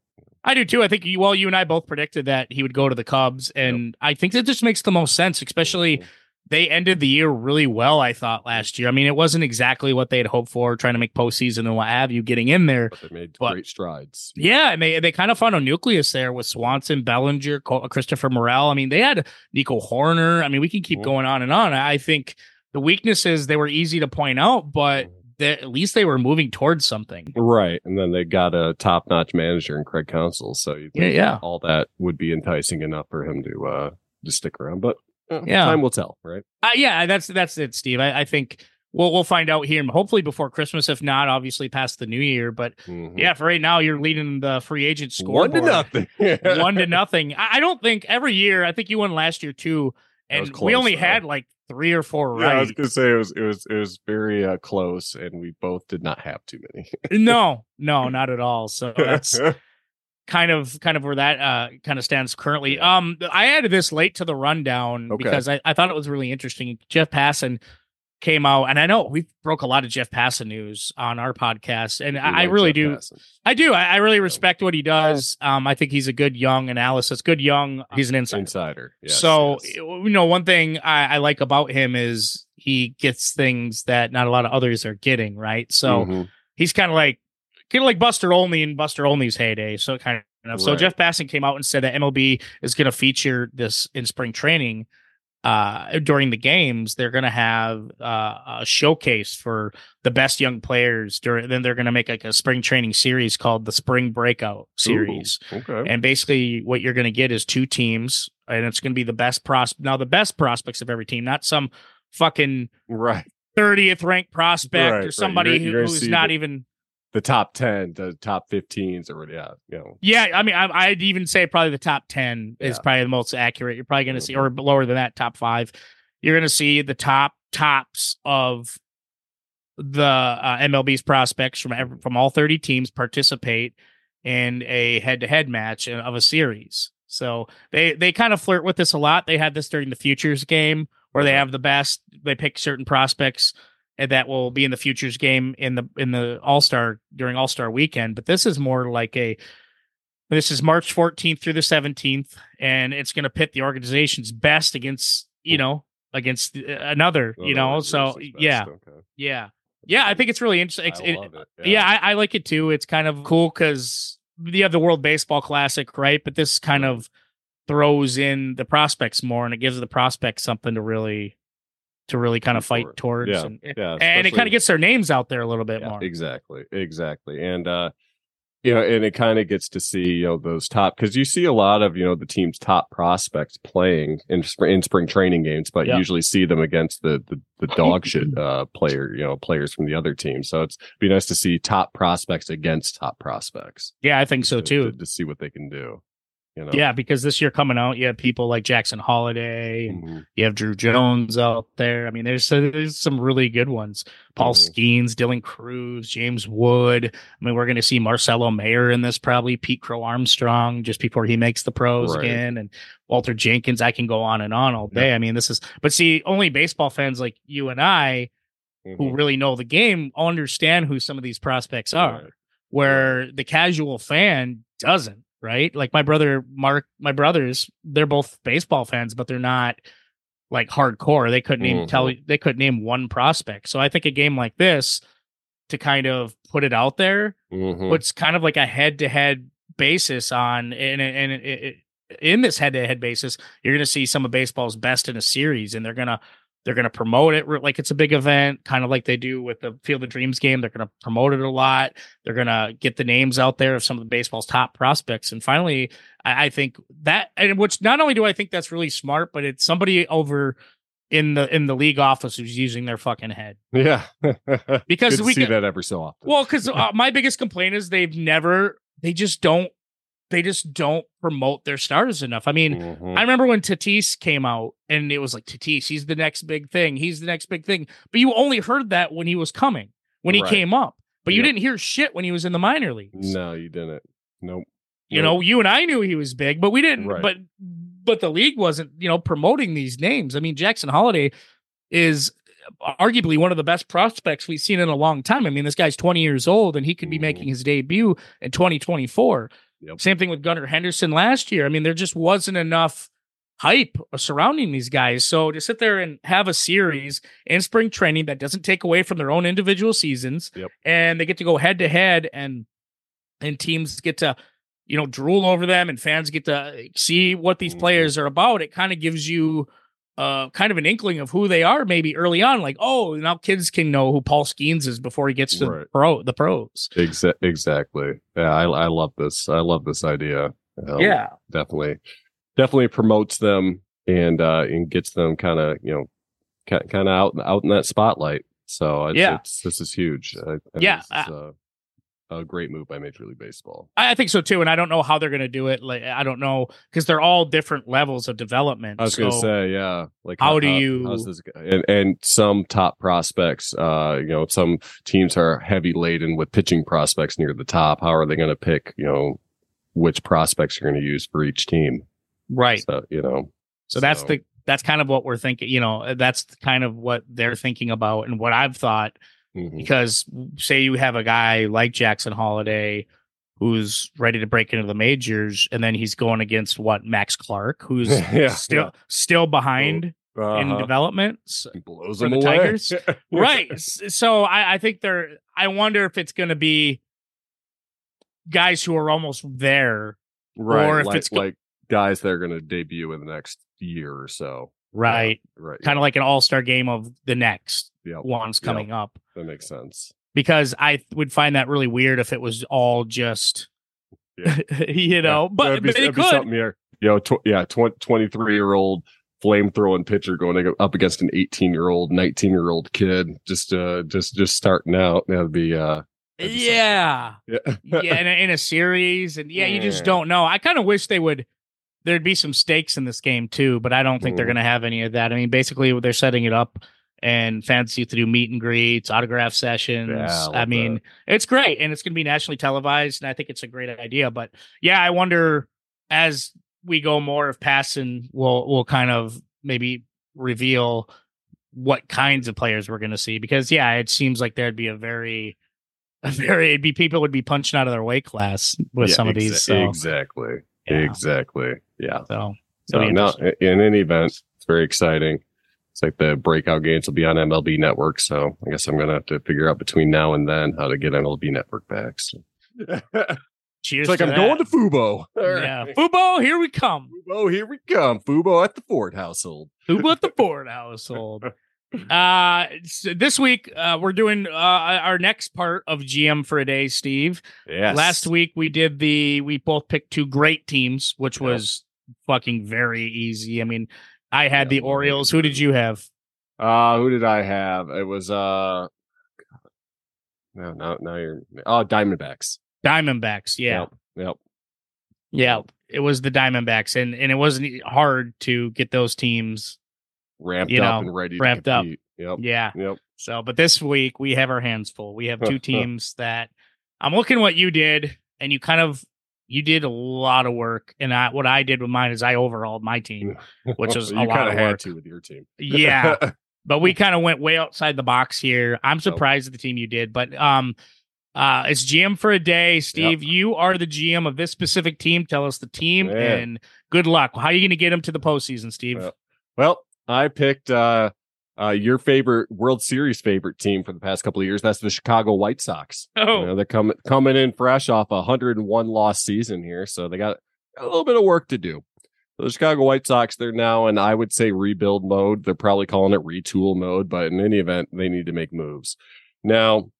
E: I do too. I think you, well, you and I both predicted that he would go to the Cubs, and I think that just makes the most sense. Especially they ended the year really well. I thought last year. I mean, it wasn't exactly what they had hoped for, trying to make postseason and what have you, getting in there.
D: but they made
E: But-
D: great strides.
E: Yeah, and they they kind of found a nucleus there with Swanson, Bellinger, Christopher Morel. I mean, they had Nico Hoerner. I mean, we can keep
D: Mhm.
E: going on and on. I think the weaknesses they were easy to point out, but they, at least they were moving towards something.
D: Right, and then they got a top-notch manager in Craig Counsell, so you
E: Yeah, yeah.
D: all that would be enticing enough for him to uh to stick around. But uh,
E: Yeah.
D: time will tell, right?
E: Uh, yeah, that's that's it, Steve. I, I think we'll we'll find out here, hopefully before Christmas. If not, obviously past the New Year. But
D: Mhm.
E: yeah, for right now, you're leading the free agent
D: score.
E: one
D: to nothing.
E: one to nothing. I, I don't think every year. I think you won last year too, and we only
D: though.
E: had like three or four
D: Yeah, I was gonna say it was it was it was very uh, close, and we both did not have too many.
E: no, no, not at all. So that's kind of kind of where that uh kind of stands currently. Um I added this late to the rundown
D: Okay.
E: because I, I thought it was really interesting. Jeff Passan came out and I know we broke a lot of Jeff Passan news on our podcast and I, I really do. I do. I, I really respect what he does. Um I think he's a good young analysis, good young he's an insider.
D: insider. Yes,
E: so
D: yes.
E: you know one thing I, I like about him is he gets things that not a lot of others are getting, right? So
D: Mhm.
E: he's kind of like kind of like Buster Olney in Buster Olney's heyday. So kind of so Jeff Passan came out and said that MLB is going to feature this in spring training. Uh, during the games, they're going to have uh, a showcase for the best young players. During then, they're going to make like a spring training series called the Spring Breakout Series.
D: Ooh, okay.
E: And basically, what you're going to get is two teams, and it's going to be the best pros. Now, the best prospects of every team, not some fucking
D: right.
E: 30th ranked prospect
D: Right,
E: or
D: right.
E: somebody
D: You're- you're gonna
E: who's not
D: the-
E: even.
D: The top ten, the top fifteens, or yeah, you know.
E: Yeah, I mean, I, I'd even say probably the top ten is
D: Yeah.
E: probably the most accurate. You're probably going to see, or lower than that, top five. You're going to see the top tops of the uh, MLB's prospects from ev- from all 30 teams participate in a head-to-head match of a series. So they they kind of flirt with this a lot. They had this during the futures game where they have the best. They pick certain prospects and that will be in the futures game in the in the All Star during All Star weekend. But this is more like a This is March 14th through the 17th, and it's going to pit the organization's best against, you know, against uh, another, you know. So yeah,
D: okay.
E: yeah, yeah. I think it's really interesting.
D: I
E: It-
D: it.
E: yeah, I, I like it too. It's kind of cool because you have the World Baseball Classic, right? But this kind of throws in the prospects more, and it gives the prospects something to really, to really kind of fight towards,
D: Yeah,
E: and,
D: yeah,
E: and it kind of gets their names out there a little bit
D: Yeah,
E: more.
D: Exactly, exactly, and uh, you know, and it kind of gets to see you know those top because you see a lot of you know the team's top prospects playing in spring, in spring training games, but
E: Yeah.
D: usually see them against the the, the dog shit uh, player you know players from the other team. So it's be nice to see top prospects against top prospects.
E: Yeah, I think so
D: to-
E: too.
D: To, to see what they can do. You know,
E: Yeah, because this year coming out, you have people like Jackson Holliday, and
D: Mhm.
E: you have Druw Jones out there. I mean, there's there's some really good ones. Paul
D: Mhm.
E: Skenes, Dylan Crews, James Wood. I mean, we're going to see Marcelo Mayer in this probably. Pete Crow Armstrong just before he makes the pros
D: Right.
E: again, and Walter Jenkins. I can go on and on all day. I mean, this is. But see, only baseball fans like you and I who
D: Mhm.
E: really know the game understand who some of these prospects are
D: Right.
E: where the casual fan doesn't right like my brother mark my brothers they're both baseball fans but they're not like hardcore they couldn't even tell
D: Mhm.
E: they couldn't name one prospect so i think a game like this to kind of put it out there
D: Mhm.
E: puts kind of like a head-to-head basis on and and it, it, in this head-to-head basis you're going to see some of baseball's best in a series and they're going to they're going to promote it like it's a big event kind of like they do with the field of dreams game they're going to promote it a lot they're going to get the names out there of some of the baseball's top prospects and finally i, I think that and which not only do i think that's really smart but it's somebody over in the in the league office who's using their fucking head
D: Yeah,
E: Because we
D: see
E: can-
D: that every so often.
E: well, because uh, my biggest complaint is they've never, they just don't, they just don't promote their starters enough. I mean,
D: Mhm.
E: I remember when Tatis came out and it was like Tatis, he's the next big thing, he's the next big thing. But you only heard that when he was coming, when he
D: Right.
E: came up. But you didn't hear shit when he was in the minor leagues.
D: no, you didn't. Nope.
E: You
D: Nope.
E: know, you and I knew he was big, but we didn't.
D: Right.
E: But but the league wasn't, you know, promoting these names. I mean, Jackson Holliday is arguably one of the best prospects we've seen in a long time. I mean, this guy's 20 years old and he could be making his debut in 2024.
D: Yep.
E: Same thing with Gunnar Henderson last year. I mean, there just wasn't enough hype surrounding these guys. So to sit there and have a series in spring training that doesn't take away from their own individual seasons
D: Yep.
E: and they get to go head to head and and teams get to you know drool over them and fans get to see what these
D: Mhm.
E: players are about it kind of gives you uh kind of an inkling of who they are maybe early on like oh now kids can know who Paul Skenes is before he gets to
D: Right.
E: pro the pros
D: Exa- exactly. Yeah, I, I love this. I love this idea. Um,
E: yeah
D: definitely, definitely promotes them and uh and gets them kind of you know kind of out out in that spotlight. So it's,
E: Yeah.
D: it's, this is huge. I, I
E: Yeah,
D: is a, a great move by Major League Baseball.
E: I I think so too, and I don't know how they're going to do it. Like I don't know because they're all different levels of development.
D: I was
E: so,
D: gonna say, yeah. Like,
E: How do you-
D: how's this and and some top prospects, uh, you know, some teams are heavy laden with pitching prospects near the top. How are they going to pick, you know, which prospects you're going to use for each team?
E: right?
D: So, you know,
E: So that's the that's kind of what we're thinking. You know, that's kind of what they're thinking about, and what I've thought.
D: Mhm.
E: Because say you have a guy like Jackson Holliday who's ready to break into the majors, and then he's going against what Max Clark, who's
D: Yeah,
E: still
D: yeah.
E: still behind in
D: Uh-huh.
E: development. S-
D: blows
E: for the
D: away.
E: Tigers? right. So I, I think they're. I wonder if it's going to be guys who are almost there,
D: right.
E: Or if
D: like,
E: it's go-
D: like guys that are going to debut in the next year or so.
E: right?
D: Right.
E: Kind of like an all star game of the next
D: Yep.
E: ones
D: Yep.
E: coming up.
D: That makes sense.
E: because I would find that really weird if it was all just,
D: Yeah.
E: you know.
D: Yeah.
E: But,
D: be,
E: but it could.
D: something here. You know, tw- yeah, tw- 23 year old flame throwing pitcher going up against an 18 year old, 19 year old kid, just, uh, just, just starting out. That'd be, uh, that'd be something.
E: Yeah,
D: yeah.
E: yeah, in a, in a series, and yeah, you just don't know. I kind of wish they would. There'd be some stakes in this game too, but I don't think they're
D: Mhm.
E: going to have any of that. I mean, basically, they're setting it up, and to do meet and greets, autograph sessions.
D: Yeah, I
E: I, mean, it's great, and it's going to be nationally televised, and I think it's a great idea. But yeah, I wonder as we go more of passing, we'll we'll kind of maybe reveal what kinds of players we're going to see because yeah, it seems like there'd be a very very it'd be people would be punching out of their weight class with
D: Yeah,
E: some of
D: exa-
E: these. So,
D: Exactly.
E: yeah.
D: Exactly. Yeah.
E: so,
D: So
E: so
D: no, in any event, it's very exciting. It's like the breakout games will be on MLB Network, so I guess I'm gonna have to figure out between now and then how to get MLB Network back. So.
E: cheers.
D: it's like
E: to
D: I'm
E: that.
D: going to Fubo.
E: Yeah, Fubo, here we come.
D: Fubo, here we come. Fubo at the Ford household.
E: Fubo at the Ford household. Uh, so this week uh, we're doing uh, our next part of GM for a day, Steve.
D: Yes.
E: Last week we did the we both picked two great teams, which
D: Yeah.
E: was fucking very easy. I mean, I had the Orioles. Who did you have?
D: Uh who did I have? It was uh no, no, now you're oh Diamondbacks.
E: Diamondbacks. Yeah,
D: Yep. Yep.
E: yeah. It was the Diamondbacks, and and it wasn't hard to get those teams.
D: Ramped
E: You
D: up and ready
E: ramped
D: to
E: up.
D: Yep.
E: Yeah.
D: Yep.
E: So, but this week we have our hands full. We have two teams that I'm looking what you did, and you kind of you did a lot of work, and I what I did with mine is I overhauled my team, which is
D: you
E: a lot of
D: had
E: work.
D: to with your team.
E: Yeah, but we kind of went way outside the box here. I'm surprised at the team you did, but um, uh, it's GM for a day, Steve. You are the GM of this specific team. Tell us the team,
D: Yeah.
E: and good luck. How are you going to get them to the postseason, Steve?
D: Well, I picked uh, uh, your favorite World Series favorite team for the past couple of years. That's the Chicago White Sox.
E: oh,
D: You know, they're coming coming in fresh off a 101 loss season here, so they got a little bit of work to do. So the Chicago White Sox, they're now in I would say rebuild mode. They're probably calling it retool mode, but in any event, they need to make moves. Now,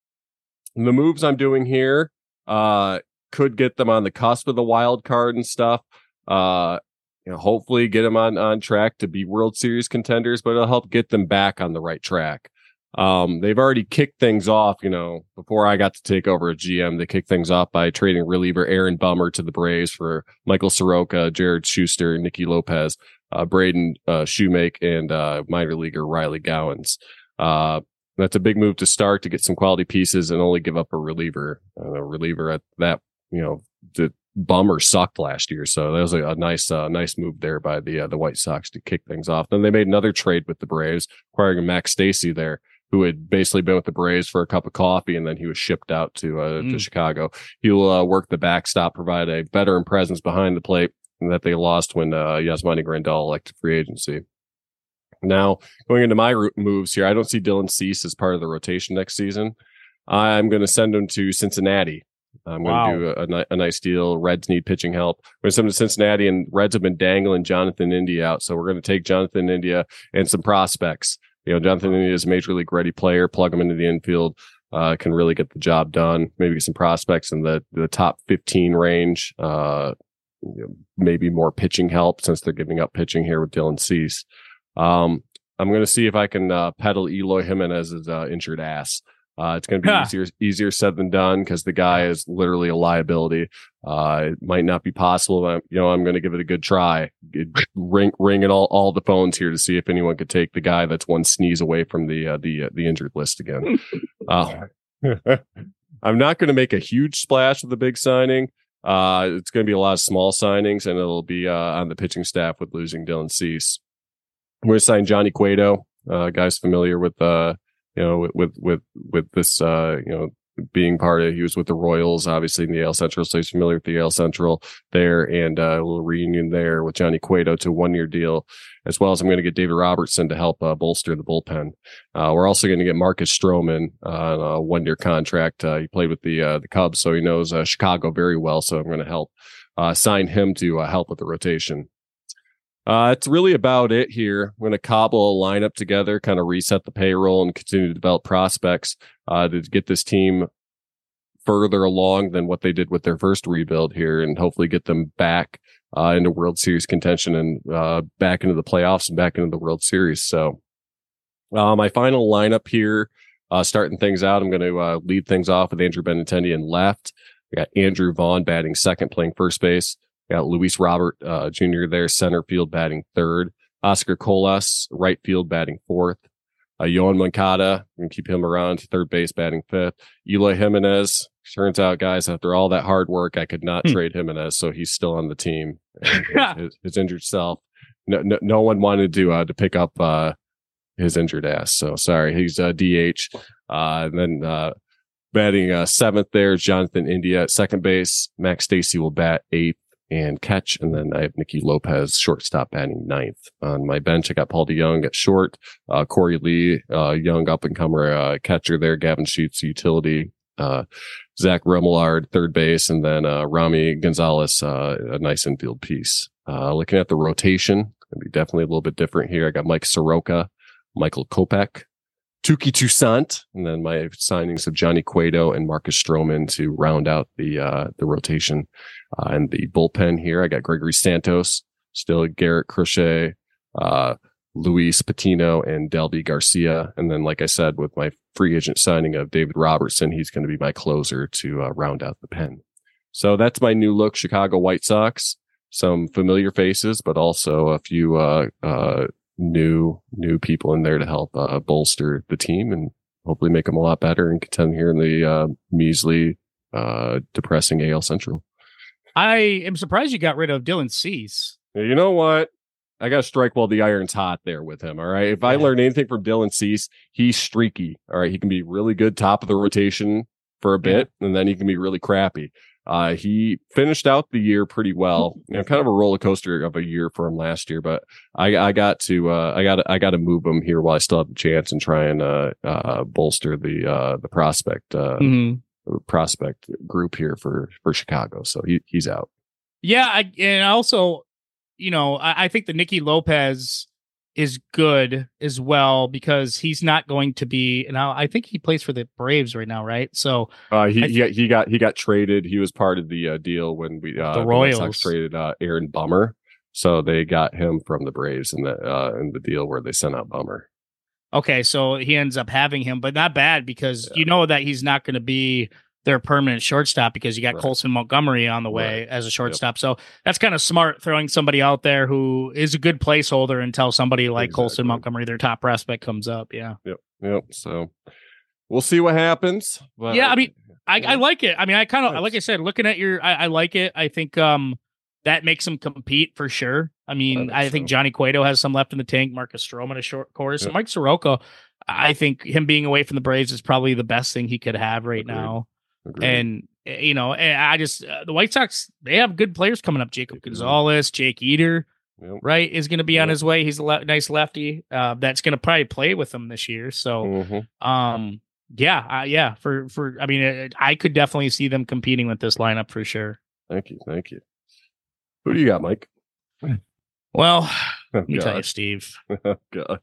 D: the moves I'm doing here uh could get them on the cusp of the wild card and stuff. Uh you know, hopefully get them on on track to be World Series contenders, but it'll help get them back on the right track. Um, they've already kicked things off, you know, before I got to take over at GM. They kicked things off by trading reliever Aaron Bummer to the Braves for Michael Soroka, Jared Shuster, Nicky Lopez, uh, Braden uh, Shewmake, and uh, minor leaguer Riley Gowens. Uh, that's a big move to start to get some quality pieces and only give up a reliever. Uh, a reliever at that, you know, the Bummer sucked last year, so that was a, a nice, uh, nice move there by the uh, the White Sox to kick things off. Then they made another trade with the Braves, acquiring Max Stassi there who had basically been with the Braves for a cup of coffee and then he was shipped out to uh, to
E: Mm.
D: Chicago. He will uh, work the backstop, provide a veteran presence behind the plate that they lost when uh, Yasmani Grandal elected free agency. Now, going into my moves here, I don't see Dylan Cease as part of the rotation next season. I'm going to send him to Cincinnati. I'm
E: Wow.
D: going to do a, a, a nice deal. Reds need pitching help. We're going to send to Cincinnati, and Reds have been dangling Jonathan India out. So we're going to take Jonathan India and some prospects. You know, Jonathan India is a major league ready player. Plug him into the infield. Uh, can really get the job done. Maybe get some prospects in the the top 15 range. Uh, you know, maybe more pitching help since they're giving up pitching here with Dylan Cease. Um, I'm going to see if I can uh, pedal Eloy Jimenez's uh, injured ass. Uh, it's going to be easier easier said than done because the guy is literally a liability. Uh, it might not be possible. But, you know, I'm going to give it a good try. Get- Ring ringing all all the phones here to see if anyone could take the guy that's one sneeze away from the uh, the uh, the injured list again. uh, I'm not going to make a huge splash with the big signing. Uh, it's going to be a lot of small signings, and it'll be uh, on the pitching staff with losing Dylan Cease. We're going to sign Johnny Cueto. Uh, guys familiar with uh, you know, with with with, this uh, you know, being part of he was with the Royals, obviously in the AL Central, so he's familiar with the AL Central there, and uh, a little reunion there with Johnny Cueto to one year deal, as well as I'm going to get David Robertson to help uh, bolster the bullpen. Uh, we're also going to get Marcus Stroman uh, on a one year contract. Uh, he played with the uh, the Cubs, so he knows uh, Chicago very well. So I'm going to help uh, sign him to uh, help with the rotation. Uh, it's really about it here. I'm going to cobble a lineup together, kind of reset the payroll, and continue to develop prospects uh, to get this team further along than what they did with their first rebuild here, and hopefully get them back uh, into World Series contention and uh, back into the playoffs and back into the World Series. So, uh, my final lineup here, uh, starting things out, I'm going to lead things off with Andrew Benintendi in left. We got Andrew Vaughn batting second, playing first base. Got Luis Robert uh, Jr. there, center field batting third. Oscar Colas, right field batting fourth. Uh, Yoan Moncada, we can keep him around, third base batting fifth. Eloy Jimenez, turns out, guys, after all that hard work, I could not
E: Hmm.
D: trade Jimenez, so he's still on the team. His, his injured self. No, no, no one wanted to uh, to pick up uh, his injured ass. So sorry, he's uh, DH. Uh, and then uh, batting uh, seventh there, Jonathan India at second base. Max Stassi will bat eighth and catch. And then I have Nicky Lopez, shortstop, batting ninth. On my bench, I got Paul DeYoung at short, uh, Korey Lee, uh, young up and comer uh, catcher there, Gavin Sheets, utility, uh, Zach Remillard, third base, and then uh, Romy Gonzalez, uh, a nice infield piece. Uh, looking at the rotation, gonna be definitely a little bit different here. I got Mike Soroka, Michael Kopech, Touki Toussaint, and then my signings of Johnny Cueto and Marcus Stroman to round out the uh, the rotation. Uh, and the bullpen here, I got Gregory Santos, still Garrett Crochet, uh, Luis Patino, and Delby Garcia. And then, like I said, with my free agent signing of David Robertson, he's going to be my closer to uh, round out the pen. So that's my new look, Chicago White Sox. Some familiar faces, but also a few uh, uh, new new people in there to help uh, bolster the team and hopefully make them a lot better and contend here in the uh, measly, uh, depressing AL Central.
E: I am surprised you got rid of Dylan Cease.
D: You know what? I got to strike while the iron's hot there with him. All right. If I learn anything from Dylan Cease, he's streaky. All right. He can be really good top of the rotation for a bit, and then he can be really crappy. Uh, he finished out the year pretty well. You know, kind of a roller coaster of a year for him last year, but I, I got to, uh, I got, I got to move him here while I still have a chance and try and, uh, uh, bolster the, uh, the prospect, uh,
E: Mhm.
D: prospect group here for, for Chicago. So he, he's out.
E: Yeah, I, and also, you know, I, I think the Nicky Lopez is good as well because he's not going to be. And I, I think he plays for the Braves right now, right? So
D: Uh, he,
E: I-
D: he got he got he got traded. He was part of the uh, deal when we uh,
E: The Royals.
D: traded uh, Aaron Bummer. So they got him from the Braves in the uh, in the deal where they sent out Bummer.
E: okay, so he ends up having him, but not bad because you know that he's not going to be their permanent shortstop because you got
D: Right.
E: Colson Montgomery on the way as a shortstop. So that's kind of smart throwing somebody out there who is a good placeholder until somebody like Colson Montgomery, their top prospect, comes up. Yeah.
D: Yep. Yep. So we'll see what happens. But
E: Yeah, I mean, I, I like it. I mean, I kind of like I said, looking at your, I, I like it. I think um that makes them compete for sure. I mean,
D: think
E: I think
D: so.
E: Johnny Cueto has some left in the tank. Marcus Stroman a short course.
D: Yeah.
E: Mike Soroka, I think him being away from the Braves is probably the best thing he could have right
D: Agreed.
E: now.
D: Agreed.
E: And eh, you know, and I just uh, the White Sox they have good players coming up. Jacob. Gonzalez, Jake Eder,
D: Yep.
E: right, is going to be on his way. He's a le- nice lefty uh, that's going to probably play with them this year. So.
D: Mhm.
E: Um, yeah, uh, yeah. For for, I mean, uh, I could definitely see them competing with this lineup for sure.
D: Thank you. Thank you. Who do you got, Mike?
E: Well,
D: Oh,
E: let me tell you. Steve.
D: Oh, God.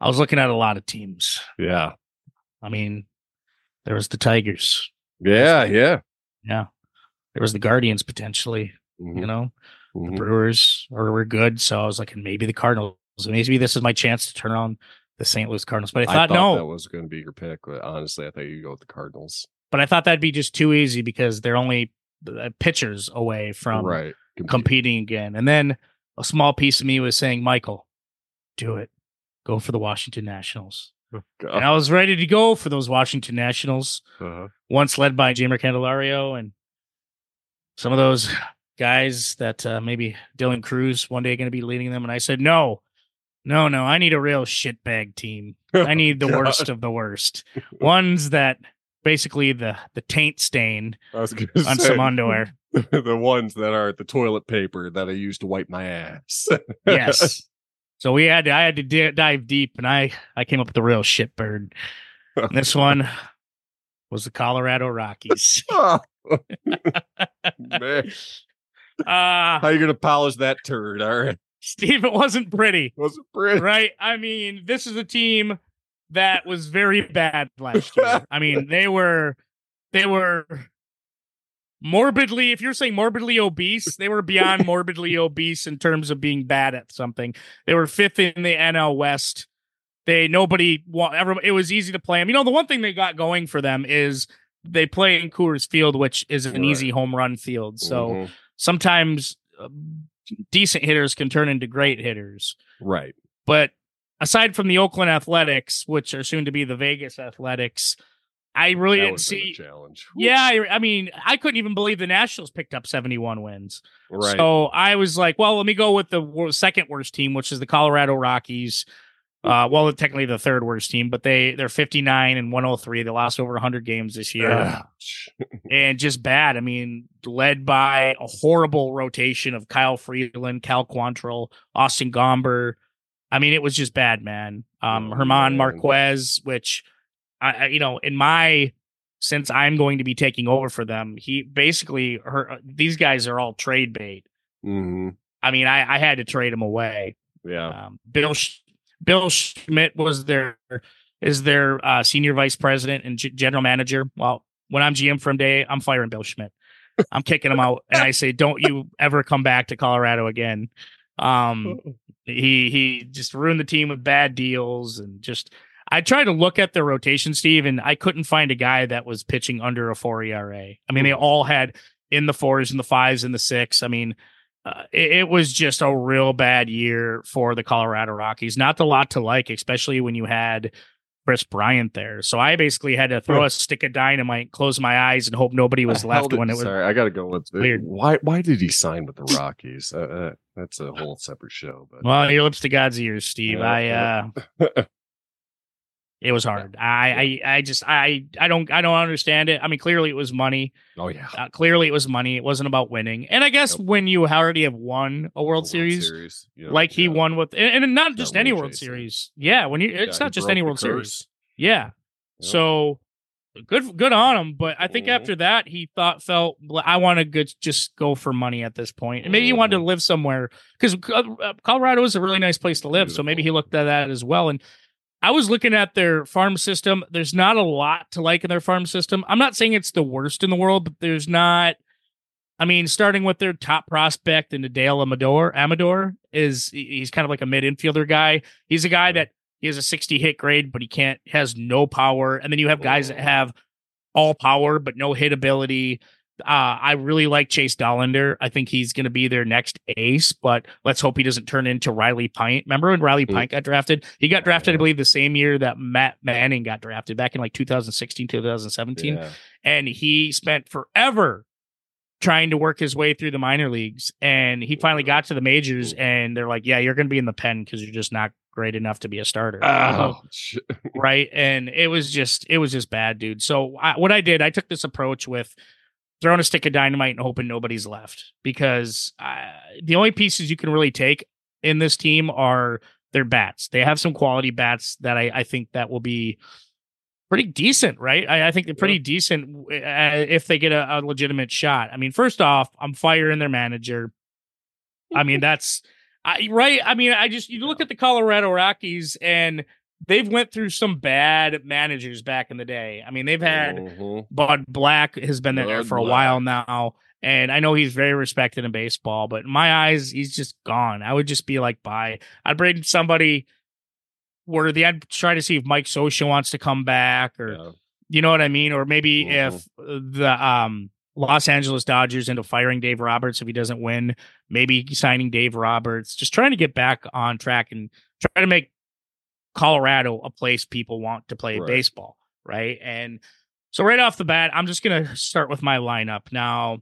E: I was looking at a lot of teams.
D: Yeah.
E: I mean, there was the Tigers.
D: Yeah. Yeah.
E: Yeah, there was the Guardians potentially.
D: Mhm.
E: You know, the
D: Mhm.
E: Brewers are were good. So I was like, and maybe the Cardinals. Maybe this is my chance to turn on the St. Louis Cardinals. But I thought, no.
D: that was going to be your pick, but honestly, I thought you'd go with the Cardinals.
E: but I thought that'd be just too easy because they're only uh, pitchers away from
D: right.
E: competing again. And then a small piece of me was saying, Michael, do it. Go for the Washington Nationals.
D: God.
E: And I was ready to go for those Washington Nationals,
D: Uh-huh.
E: once led by Jeimer Candelario and some of those guys that uh, maybe Dylan Crews one day going to be leading them. And I said, no, no, no, I need a real shitbag team. I need the
D: God.
E: worst of the worst. Ones that basically the the taint stain
D: I was going
E: on some underwear.
D: the ones that are the toilet paper that I use to wipe my ass.
E: yes. So we had to, I had to di- dive deep, and I I came up with the real shitbird. And this one was the Colorado Rockies.
D: Oh, Man,
E: Uh
D: how you gonna polish that turd? All right,
E: Steve, it wasn't pretty,
D: it pretty?
E: right? I mean, this is a team that was very bad last year. I mean, they were they were morbidly, if you're saying morbidly obese, they were beyond morbidly obese in terms of being bad at something. They were fifth in the NL West. They nobody wa- ever. It was easy to play them. You know, the one thing they got going for them is they play in Coors Field, which is an
D: Right.
E: easy home run field. So
D: Mhm.
E: sometimes uh, decent hitters can turn into great hitters.
D: right,
E: But aside from the Oakland Athletics, which are soon to be the Vegas Athletics, I really
D: that
E: didn't see.
D: challenge.
E: Yeah, I, I mean, I couldn't even believe the Nationals picked up 71 wins.
D: right.
E: So I was like, well, let me go with the second worst team, which is the Colorado Rockies. Uh, well, technically the third worst team, but they they're 59 and 103. They lost over 100 games this year, and just bad. I mean, led by a horrible rotation of Kyle Freeland, Cal Quantrill, Austin Gomber. I mean, it was just bad, man. Um,
D: Oh,
E: Germán
D: man.
E: Marquez, which I, I, you know, in my since I'm going to be taking over for them, he basically her these guys are all trade bait.
D: hmm
E: I mean, I, I had to trade him away.
D: Yeah.
E: Um, Bill Sch- Bill Schmidt was their is their uh, senior vice president and g- general manager. Well, when I'm GM from day, I'm firing Bill Schmidt. I'm kicking him out, and I say, "Don't you ever come back to Colorado again." Um, he he just ruined the team with bad deals and just. I tried to look at their rotation, Steve, and I couldn't find a guy that was pitching under a four ERA. I mean, they all had in the fours and the fives and the six. I mean, uh, it, it was just a real bad year for the Colorado Rockies. Not a lot to like, especially when you had Kris Bryant there. So I basically had to throw a stick of dynamite, close my eyes, and hope nobody was
D: hell
E: left when it was.
D: Sorry, I got to go with
E: weird.
D: Why? Why did he sign with the Rockies? Uh, uh, that's a whole separate show. But
E: Well, your lips to God's ears, Steve. I uh it was hard. I, I I just I I don't I don't understand it. I mean, clearly it was money.
D: oh yeah,
E: Uh, clearly it was money. It wasn't about winning. And I guess when you already have won a World, Series,
D: you know,
E: like he
D: yeah.
E: won with and, and not
D: That
E: just any World. Series. Yeah, when you it's
D: Yeah,
E: not just any World Series. Yeah. So good good on him, but I think
D: Mhm.
E: after that he thought felt I want to good just go for money at this point. And maybe he wanted to
D: Mm-hmm.
E: live somewhere cuz Colorado is a really nice place to live, so maybe he looked at that as well and I was looking at their farm system. There's not a lot to like in their farm system. I'm not saying it's the worst in the world, but there's not I mean, starting with their top prospect in Adael Amador, Amador is he's kind of like a mid infielder guy. He's a guy that he has a 60 hit grade, but he can't has no power. And then you have guys that oh. have all power but no hit ability. Uh, I really like Chase Dollander. I think he's going to be their next ace, but let's hope he doesn't turn into Riley Pint. Remember when Riley
D: Mm.
E: Pint got drafted? He got drafted, I believe, the same year that Matt Manning got drafted back in like 2016, 2017
D: Yeah.
E: and he spent forever trying to work his way through the minor leagues and he finally got to the majors and they're like yeah you're going to be in the pen because you're just not great enough to be a starter
D: Ouch.
E: right and it was just it was just bad dude so I, what i did i took this approach with throwing a stick of dynamite and hoping nobody's left because uh, the only pieces you can really take in this team are their bats. They have some quality bats that i, I think that will be pretty decent right? I, I think they're pretty decent uh, if they get a, a legitimate shot. I mean first off i'm firing their manager. I mean that's I, right? I mean i just you look at the colorado rockies and they've went through some bad managers back in the day. I mean, they've had
D: Mhm.
E: Bud Black has been there
D: Bud
E: for a
D: Black.
E: while now, and I know he's very respected in baseball. But in my eyes, he's just gone. I would just be like, bye. I'd bring somebody worthy. I'd try to see if Mike Scioscia wants to come back, or
D: Yeah.
E: you know what I mean, or maybe
D: Mhm.
E: if the um Los Angeles Dodgers into firing Dave Roberts if he doesn't win, maybe signing Dave Roberts, just trying to get back on track and try to make Colorado a place people want to play
D: Right.
E: baseball, right? And so right off the bat, I'm just going to start with my lineup. Now,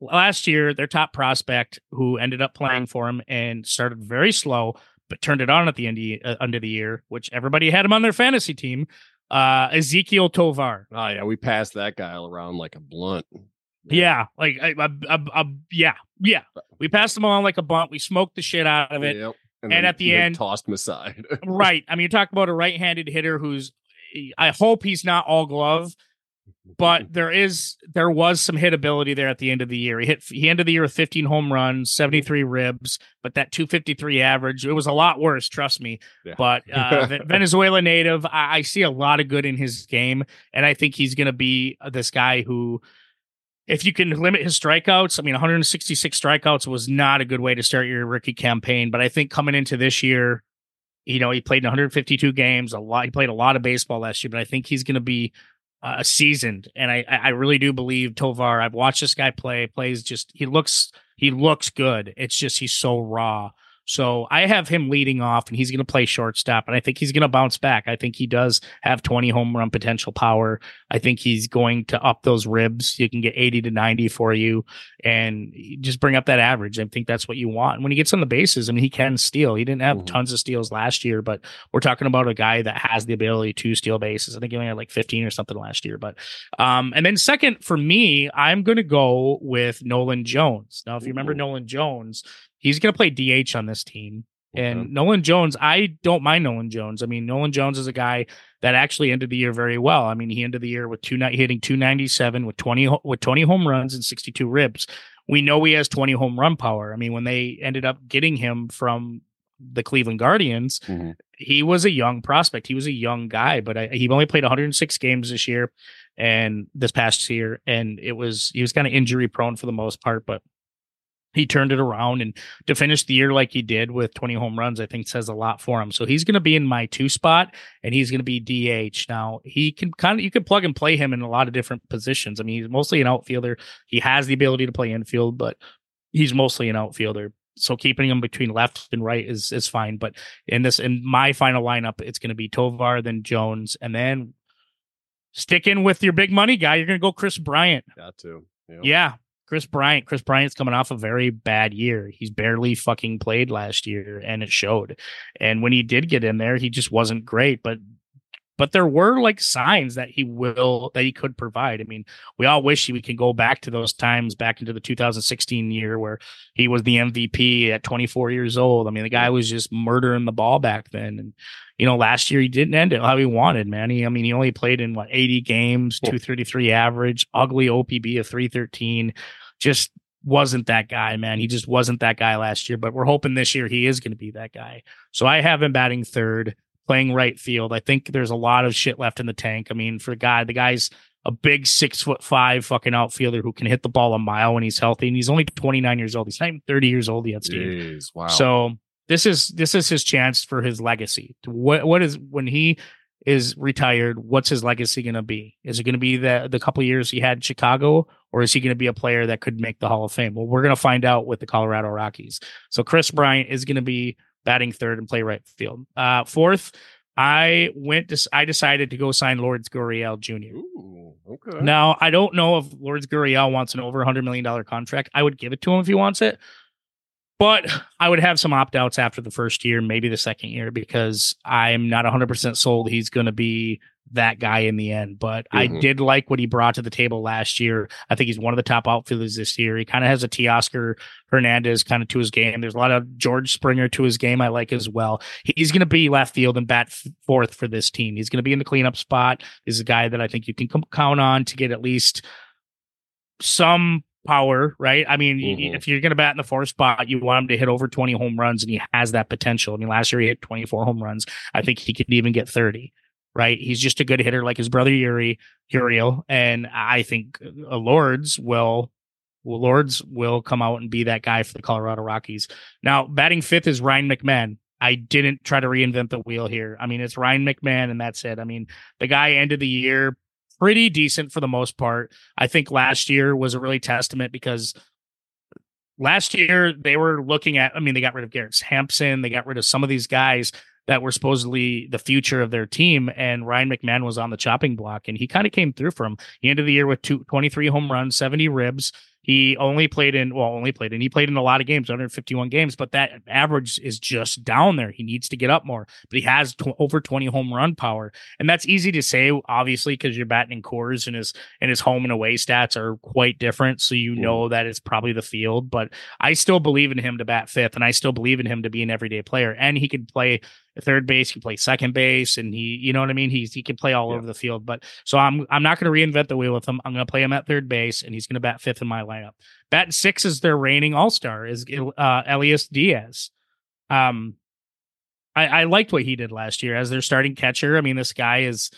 E: last year, their top prospect who ended up playing for him and started very slow, but turned it on at the end of, uh, under the year, which everybody had him on their fantasy team, uh, Ezequiel Tovar.
D: Oh yeah, we passed that guy around like a blunt.
E: Yeah, like I, I, I- yeah, yeah. We passed him on like a blunt. We smoked the shit out of it.
D: Yep.
E: And
D: then-
E: at the end-
D: tossed him aside.
E: right. I mean, you talk about a right-handed hitter who's. I hope he's not all glove, but there is there was some hit ability there at the end of the year. He hit he ended the year with 15 home runs, 73 ribs, but that 253 average it was a lot worse. Trust me.
D: Yeah.
E: But uh, Venezuela native, I, I see a lot of good in his game, and I think he's going to be this guy who. If you can limit his strikeouts, I mean, 166 strikeouts was not a good way to start your rookie campaign. But I think coming into this year, you know, he played 152 games, a lot. He played a lot of baseball last year, but I think he's going to be uh, seasoned. And I, I I really do believe Tovar. I've watched this guy play. Plays just he looks he looks good. It's just he's so raw. So I have him leading off, and he's going to play shortstop, and I think he's going to bounce back. I think he does have 20 home run potential power. I think he's going to up those ribs. You can get 80 to 90 for you and just bring up that average. I think that's what you want. And when he gets on the bases, I mean, he can steal. He didn't have
D: Mhm.
E: tons of steals last year, but we're talking about a guy that has the ability to steal bases. I think he only had like 15 or something last year. But um, and then second for me, I'm going to go with Nolan Jones. Now, if you remember
D: Ooh.
E: Nolan Jones, he's going to play DH on this team. And
D: Okay.
E: Nolan Jones, I don't mind Nolan Jones. I mean, Nolan Jones is a guy that actually ended the year very well. I mean, he ended the year with two hitting 297 with 20 with 20 home runs and 62 ribs. We know he has 20 home run power. I mean, when they ended up getting him from the Cleveland Guardians,
D: Mhm.
E: he was a young prospect. He was a young guy, but I, he only played 106 games this year and this past year, and it was he was kind of injury prone for the most part, but he turned it around and to finish the year like he did with 20 home runs, I think says a lot for him. So he's going to be in my two spot and he's going to be DH. Now he can kind of, you can plug and play him in a lot of different positions. I mean, he's mostly an outfielder. He has the ability to play infield, but he's mostly an outfielder. So keeping him between left and right is, is fine. But in this, in my final lineup, it's going to be Tovar, then Jones, and then sticking with your big money guy, you're going to go Kris Bryant.
D: Got to.
E: Yeah. Kris Bryant. Kris Bryant's coming off a very bad year. He's barely fucking played last year and it showed. And when he did get in there, he just wasn't great. But but there were like signs that he will that he could provide. I mean, we all wish we can go back to those times back into the 2016 year where he was the MVP at 24 years old. I mean, the guy was just murdering the ball back then. And you know, last year he didn't end it how he wanted, man. He, I mean, he only played in what 80 games,
D: Yeah.
E: 233 average, ugly OPB of 313. Just wasn't that guy, man. He just wasn't that guy last year, but we're hoping this year he is going to be that guy. So I have him batting third, playing right field. I think there's a lot of shit left in the tank. I mean, for a guy, the guy's a big six foot five fucking outfielder who can hit the ball a mile when he's healthy, and he's only 29 years old. He's not even 30 years old yet, Steve.
D: Jeez, wow.
E: So this is this is his chance for his legacy. What what is when he is retired? What's his legacy going to be? Is it going to be the the couple years he had in Chicago, or is he going to be a player that could make the Hall of Fame? Well, we're going to find out with the Colorado Rockies. So Kris Bryant is going to be batting third and play right field. Uh, fourth, I went. To, I decided to go sign Lourdes Gurriel Jr.
D: Ooh, okay.
E: Now, I don't know if Lourdes Gurriel wants an over $100 million contract. I would give it to him if he wants it. But I would have some opt outs after the first year, maybe the second year, because I'm not 100% sold he's going to be that guy in the end. But I
D: Mhm.
E: did like what he brought to the table last year. I think he's one of the top outfielders this year. He kind of has a Teoscar Hernandez kind of to his game. There's a lot of George Springer to his game I like as well. He's going to be left field and bat fourth for this team. He's going to be in the cleanup spot. He's a guy that I think you can count on to get at least some power, right? I mean,
D: Mhm.
E: if you're going to bat in the fourth spot, you want him to hit over 20 home runs, and he has that potential. I mean, last year he hit 24 home runs. I think he could even get 30, right? He's just a good hitter like his brother Yuri, Uriel, and I think uh, Lourdes will. Lourdes will come out and be that guy for the Colorado Rockies. Now, batting fifth is Ryan McMahon. I didn't try to reinvent the wheel here. I mean, it's Ryan McMahon, and that's it. I mean, the guy ended the year pretty decent for the most part. I think last year was a really testament because last year they were looking at, I mean, they got rid of Garrett Hampson, they got rid of some of these guys that were supposedly the future of their team. And Ryan McMahon was on the chopping block and he kind of came through for him. He ended the year with two, 23 home runs, 70 ribs. He only played in, well, only played in, he played in a lot of games, 151 games, but that average is just down there. He needs to get up more, but he has tw- over 20 home run power. And that's easy to say, obviously, because you're batting in Coors and his, and his home and away stats are quite different. So you know mm-hmm. that it's probably the field, but I still believe in him to bat fifth, and I still believe in him to be an everyday player. And he can play third base, he can play second base, and he, you know what I mean. He's he can play all
D: Yeah.
E: over the field. But so I'm I'm not going to reinvent the wheel with him. I'm going to play him at third base, and he's going to bat fifth in my lineup. Bat six is their reigning All Star is uh, Elias Diaz. Um, I, I liked what he did last year as their starting catcher. I mean, this guy is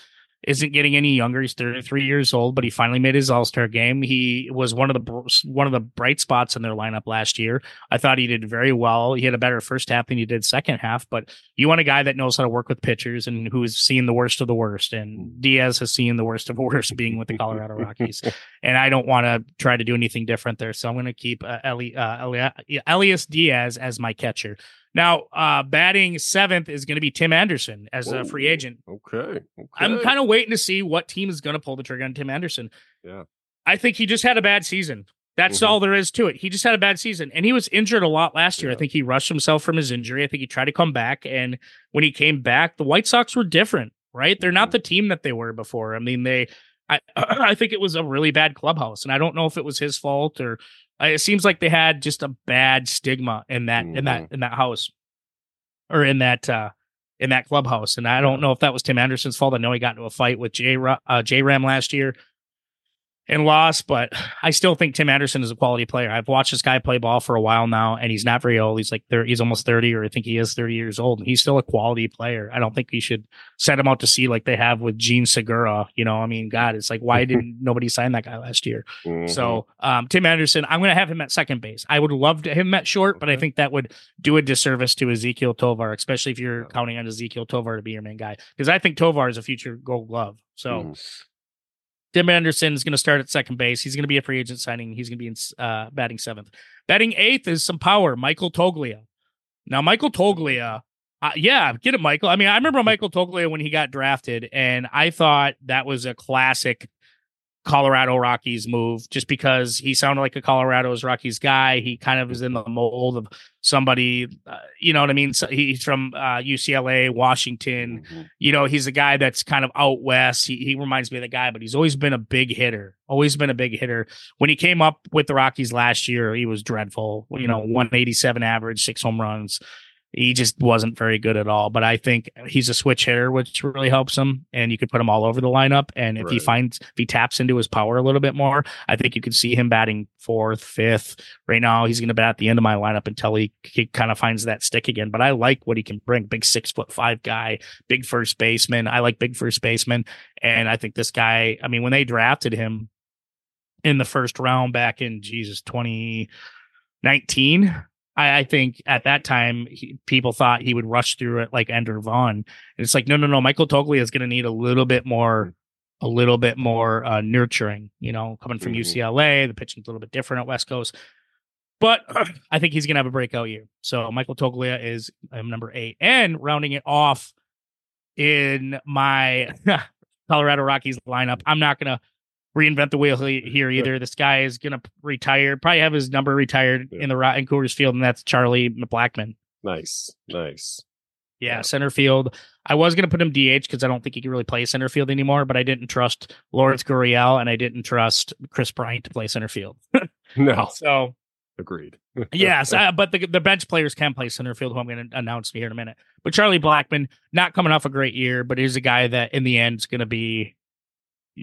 E: isn't getting any younger. He's 33 years old, but he finally made his All Star game. He was one of the one of the bright spots in their lineup last year. I thought he did very well. He had a better first half than he did second half. But you want a guy that knows how to work with pitchers and who has seen the worst of the worst. And Diaz has seen the worst of the worst being with the Colorado Rockies. and I don't want to try to do anything different there. So I'm going to keep uh, Eli, uh, Eli- Elias Diaz as my catcher. Now, uh, batting seventh is going to be Tim Anderson as a free agent.
D: Okay. okay.
E: I'm kind of waiting to see what team is going to pull the trigger on Tim Anderson.
D: Yeah.
E: I think he just had a bad season. That's
D: Mhm.
E: all there is to it. He just had a bad season and he was injured a lot last year. I think he rushed himself from his injury. I think he tried to come back. And when he came back, the White Sox were different, right? They're not
D: Mhm.
E: the team that they were before. I mean, they, I, I think it was a really bad clubhouse. And I don't know if it was his fault or it seems like they had just a bad stigma in that, in that,
D: Mm-hmm.
E: in that house or in that, uh, in that clubhouse. And I don't know if that was Tim Anderson's fault. I know he got into a fight with J uh, J Ram last year and lost, but I still think Tim Anderson is a quality player. I've watched this guy play ball for a while now, and he's not very old. He's like there, he's almost thirty, or I think he is thirty years old. And he's still a quality player. I don't think we should set him out to sea like they have with Jean Segura. You know, I mean, God, it's like why didn't nobody sign that guy last year?
D: Mhm.
E: So um, Tim Anderson, I'm going to have him at second base. I would love to have him at short, but I think that would do a disservice to Ezequiel Tovar, especially if you're counting on Ezequiel Tovar to be your main guy. Because I think Tovar is a future Gold Glove. So
D: Mhm.
E: Tim Anderson is going to start at second base. He's going to be a free agent signing. He's going to be in uh, batting seventh. Batting eighth is some power. Michael Toglia. Now, Michael Toglia, uh, yeah, get it, Michael. I mean, I remember Michael Toglia when he got drafted, and I thought that was a classic Colorado Rockies move just because he sounded like a Colorado's Rockies guy. He kind of is in the mold of somebody, uh, you know what I mean? So he's from uh, UCLA, Washington
D: Mhm.
E: you know, he's a guy that's kind of out west. He, he reminds me of the guy, but he's always been a big hitter, always been a big hitter. When he came up with the Rockies last year, he was dreadful. You know, 187 average, six home runs. He just wasn't very good at all. But I think he's a switch hitter, which really helps him. And you could put him all over the lineup. And if he finds, if he taps into his power a little bit more, I think you could see him batting fourth, fifth. Right now, he's going to bat at the end of my lineup until he, he kind of finds that stick again. But I like what he can bring. Big six foot five guy, big first baseman. I like big first baseman. And I think this guy, I mean, when they drafted him in the first round back in Jesus 2019, I, I think at that time he, people thought he would rush through it like Ender Vaughn. And it's like, no, no, no. Michael Toglia is going to need a little bit more, a little bit more uh, nurturing, you know, coming from
D: Mhm.
E: UCLA. The pitching's a little bit different at West Coast. But I think he's going to have a breakout year. So Michael Toglia is um, number eight. And rounding it off in my Colorado Rockies lineup, I'm not going to reinvent the wheel here either. This guy is going to retire, probably have his number retired
D: Yeah.
E: in the in Coors Field, and that's Charlie Blackmon.
D: Nice. Nice.
E: Yeah,
D: Yeah.
E: center field. I was going to put him DH because I don't think he can really play center field anymore, but I didn't trust Lawrence Gurriel and I didn't trust Kris Bryant to play center field.
D: No.
E: So
D: Agreed.
E: yes, uh, but the the bench players can play center field, who I'm going to announce here in a minute. But Charlie Blackmon, not coming off a great year, but is a guy that in the end is going to be,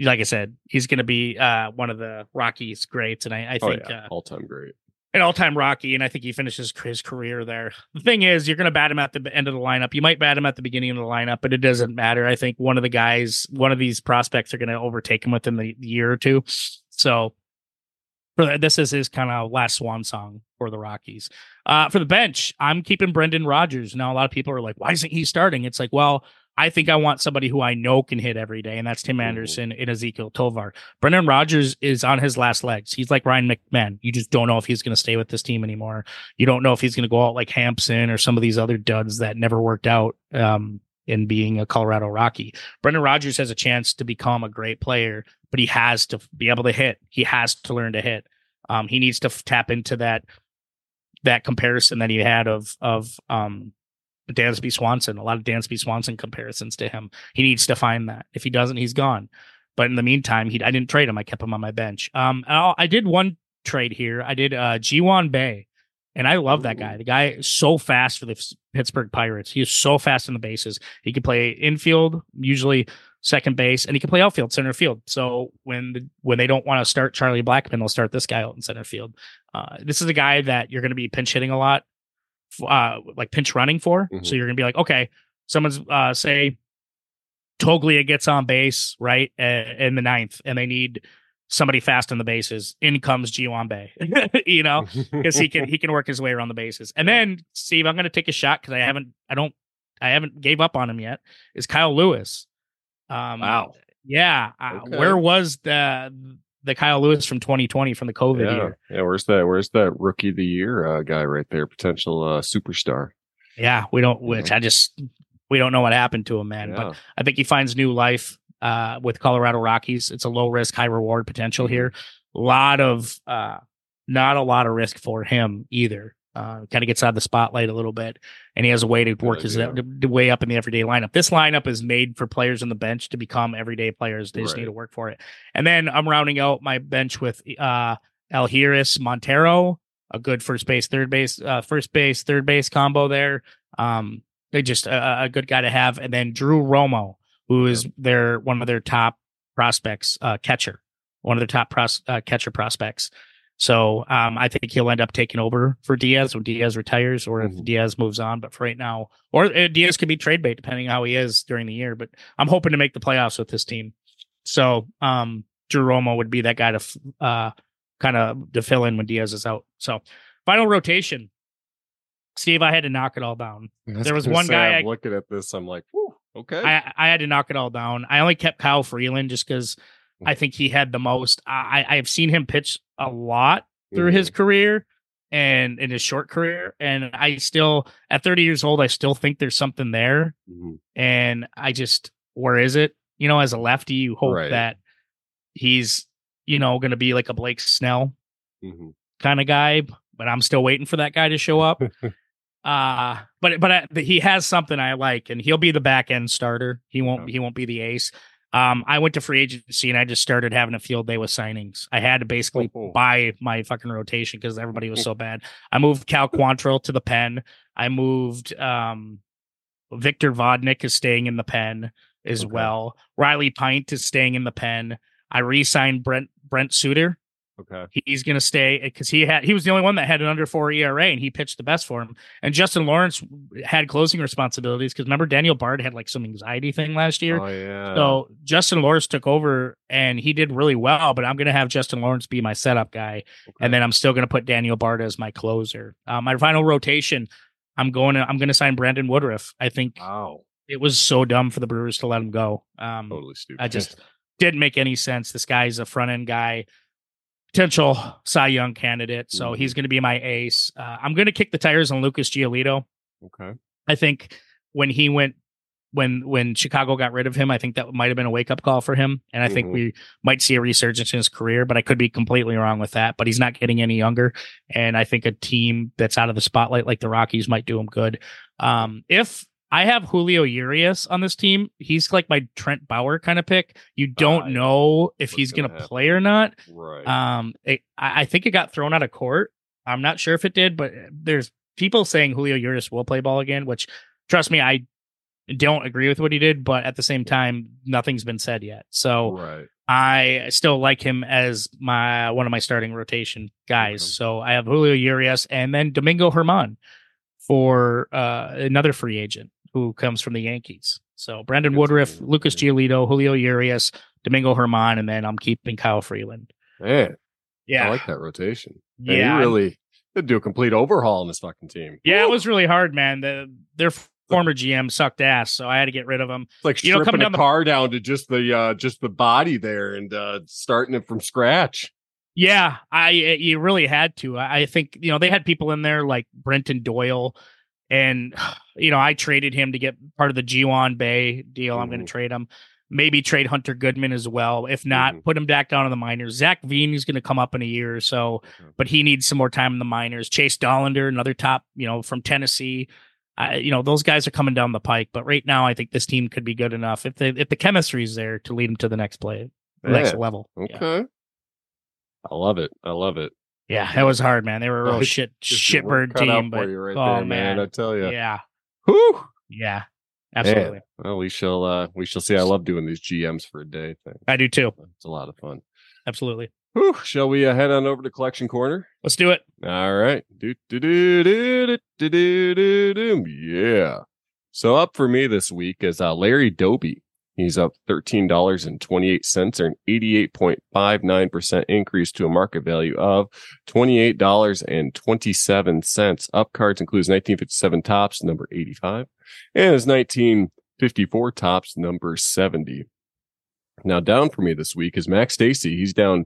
E: like I said, he's going to be uh, one of the Rockies greats, and I, I
D: Oh
E: think
D: yeah.
E: uh,
D: All time great.
E: an all-time Rocky, and I think he finishes his career there. The thing is, you're going to bat him at the end of the lineup. You might bat him at the beginning of the lineup, but it doesn't matter. I think one of the guys, one of these prospects, are going to overtake him within the year or two. So, for the, this is his kind of last swan song for the Rockies. Uh, for the bench, I'm keeping Brendan Rodgers. Now, a lot of people are like, "Why isn't he starting?" It's like, well. I think I want somebody who I know can hit every day, and that's Tim. Anderson and Ezequiel Tovar. Brendan Rodgers is on his last legs. He's like Ryan McMahon. You just don't know if he's going to stay with this team anymore. You don't know if he's going to go out like Hampson or some of these other duds that never worked out um, in being a Colorado Rocky. Brendan Rodgers has a chance to become a great player, but he has to be able to hit. He has to learn to hit. Um, he needs to f- tap into that that comparison that he had of of um, Dansby Swanson. A lot of Dansby Swanson comparisons to him. He needs to find that. If he doesn't, he's gone. But in the meantime, he I didn't trade him. I kept him on my bench. Um, I, did one trade here. I did uh Ji Hwan Bae, and I love that guy. The guy is so fast for the Pittsburgh Pirates. He is so fast in the bases. He can play infield, usually second base, and he can play outfield, center field. So when the, when they don't want to start Charlie Blackmon, they'll start this guy out in center field. Uh, this is a guy that you're going to be pinch hitting a lot, uh, like pinch running for.
D: Mhm.
E: So you're going to be like, okay, someone's uh, say Toglia gets on base right uh, in the ninth, and they need somebody fast on the bases. In comes Ji Hwan you know, because he can he can work his way around the bases. And then Steve, I'm going to take a shot because I haven't I don't I haven't gave up on him yet. Is Kyle Lewis? Um,
D: Wow.
E: Yeah, uh, where was the the Kyle Lewis from 2020 from the COVID
D: Yeah.
E: year?
D: Yeah. Where's that? Where's that rookie of the year uh, guy right there? Potential uh, superstar.
E: Yeah, we don't. Which I just we don't know what happened to him, man.
D: Yeah.
E: But I think he finds new life uh, with Colorado Rockies. It's a low risk, high reward potential
D: Mm-hmm.
E: here. A lot of uh, not a lot of risk for him either. Uh, kind of gets out of the spotlight a little bit, and he has a way to work his
D: idea.
E: to, to way up in the everyday lineup. This lineup is made for players on the bench to become everyday players. They just need to work for it. And then I'm rounding out my bench with uh, Elehuris Montero, a good first base, third base, uh, first base, third base combo there. Um, they're just a, a good guy to have. And then Drew Romo, who is their one of their top prospects, uh, catcher, one of their top pros, uh, catcher prospects. So um, I think he'll end up taking over for Diaz when Diaz retires, or if
D: Mhm.
E: Diaz moves on. But for right now, or uh, Diaz could be trade bait depending on how he is during the year. But I'm hoping to make the playoffs with this team. So um, Drew would be that guy to uh, kind of to fill in when Diaz is out. So final rotation. Steve, I had to knock it all down. There was one
D: say,
E: guy
D: I'm
E: I-
D: looking at this. I'm like, okay.
E: I I had to knock it all down. I only kept Kyle Freeland just because I think he had the most. I I have seen him pitch a lot through his career and in his short career, and I still at 30 years old, I still think there's something there.
D: Mhm.
E: And I just where is it? You know, as a lefty, you hope
D: Right.
E: that he's you know going to be like a Blake Snell
D: Mhm.
E: kind of guy, but I'm still waiting for that guy to show up. uh but but I, he has something I like, and he'll be the back end starter. He won't
D: Okay.
E: he won't be the ace. Um, I went to free agency and I just started having a field day with signings. I had to basically
D: Oh.
E: buy my fucking rotation because everybody was so bad. I moved Cal Quantrill to the pen. I moved um Victor Vodnik is staying in the pen as
D: Okay.
E: well. Riley Pint is staying in the pen. I re-signed Brent Brent Suter.
D: Okay.
E: He's going to stay because he had he was the only one that had an under four ERA and he pitched the best for him. And Justin Lawrence had closing responsibilities because remember Daniel Bard had like some anxiety thing last year.
D: Oh yeah.
E: So Justin Lawrence took over and he did really well. But I'm going to have Justin Lawrence be my setup guy, and then I'm still going to put Daniel Bard as my closer. Uh, my final rotation, I'm going to I'm going to sign Brandon Woodruff. I think
D: wow.
E: it was so dumb for the Brewers to let him go. Um,
D: Totally stupid.
E: I just didn't make any sense. This guy's a front end guy, potential Cy Young candidate. So
D: Mhm.
E: he's going to be my ace. Uh, I'm going to kick the tires on Lucas Giolito.
D: okay.
E: I think when he went, when when Chicago got rid of him, I think that might have been a wake up call for him, and I think
D: Mhm.
E: we might see a resurgence in his career. But I could be completely wrong with that. But he's not getting any younger, and I think a team that's out of the spotlight like the Rockies might do him good. Um, if I have Julio Urias on this team, he's like my Trent Bauer kind of pick. You don't
D: yeah.
E: know if he's
D: gonna
E: going to play or not.
D: Right.
E: Um, it, I, I think it got thrown out of court. I'm not sure if it did, but there's people saying Julio Urias will play ball again, which trust me, I don't agree with what he did, but at the same time, nothing's been said yet. So
D: right.
E: I still like him as my one of my starting rotation guys.
D: Okay.
E: So I have Julio Urias and then Domingo Germán for uh, another free agent who comes from the Yankees. So Brandon Woodruff. Lucas Giolito, Julio Urias, Domingo Germán, and then I'm keeping Kyle Freeland.
D: Man,
E: Yeah,
D: I like that rotation. Man,
E: yeah,
D: really did do a complete overhaul on this fucking team.
E: yeah. It was really hard, man. The their former GM sucked ass, so I had to get rid of him.
D: It's like
E: you know,
D: stripping
E: coming
D: a
E: down the-
D: car down to just the uh just the body there and uh starting it from scratch.
E: Yeah, I you really had to. I think you know they had people in there like Brenton Doyle, and you know I traded him to get part of the Ji Hwan Bae deal. I'm going to
D: Mhm.
E: trade him. Maybe trade Hunter Goodman as well. If not,
D: Mhm.
E: put him back down in the minors. Zac Veen is going to come up in a year or so, but he needs some more time in the minors. Chase Dollander, another top, you know, from Tennessee. I, you know, those guys are coming down the pike. But right now, I think this team could be good enough if the if the chemistry is there to lead them to the next play, the next
D: Yeah.
E: level. Yeah.
D: Okay. I love it. I love it.
E: Yeah, that was hard, man. They were a real shit shitbird team, but
D: right
E: oh
D: there, man.
E: man.
D: I tell you,
E: yeah,
D: whoo,
E: yeah, absolutely. Man.
D: Well, we shall uh, we shall see. I love doing these GMs for a day thing.
E: I do too.
D: It's a lot of fun.
E: Absolutely.
D: Whew. Shall we uh, head on over to collection corner?
E: Let's do it.
D: All right. Do do do do do do do do. Yeah. So up for me this week is uh, Larry Doby. He's up $13.28 or an 88.59% increase to a market value of $28.27. Up cards includes 1957 Topps, number 85, and his 1954 Topps, number 70. Now down for me this week is Max Stassi. He's down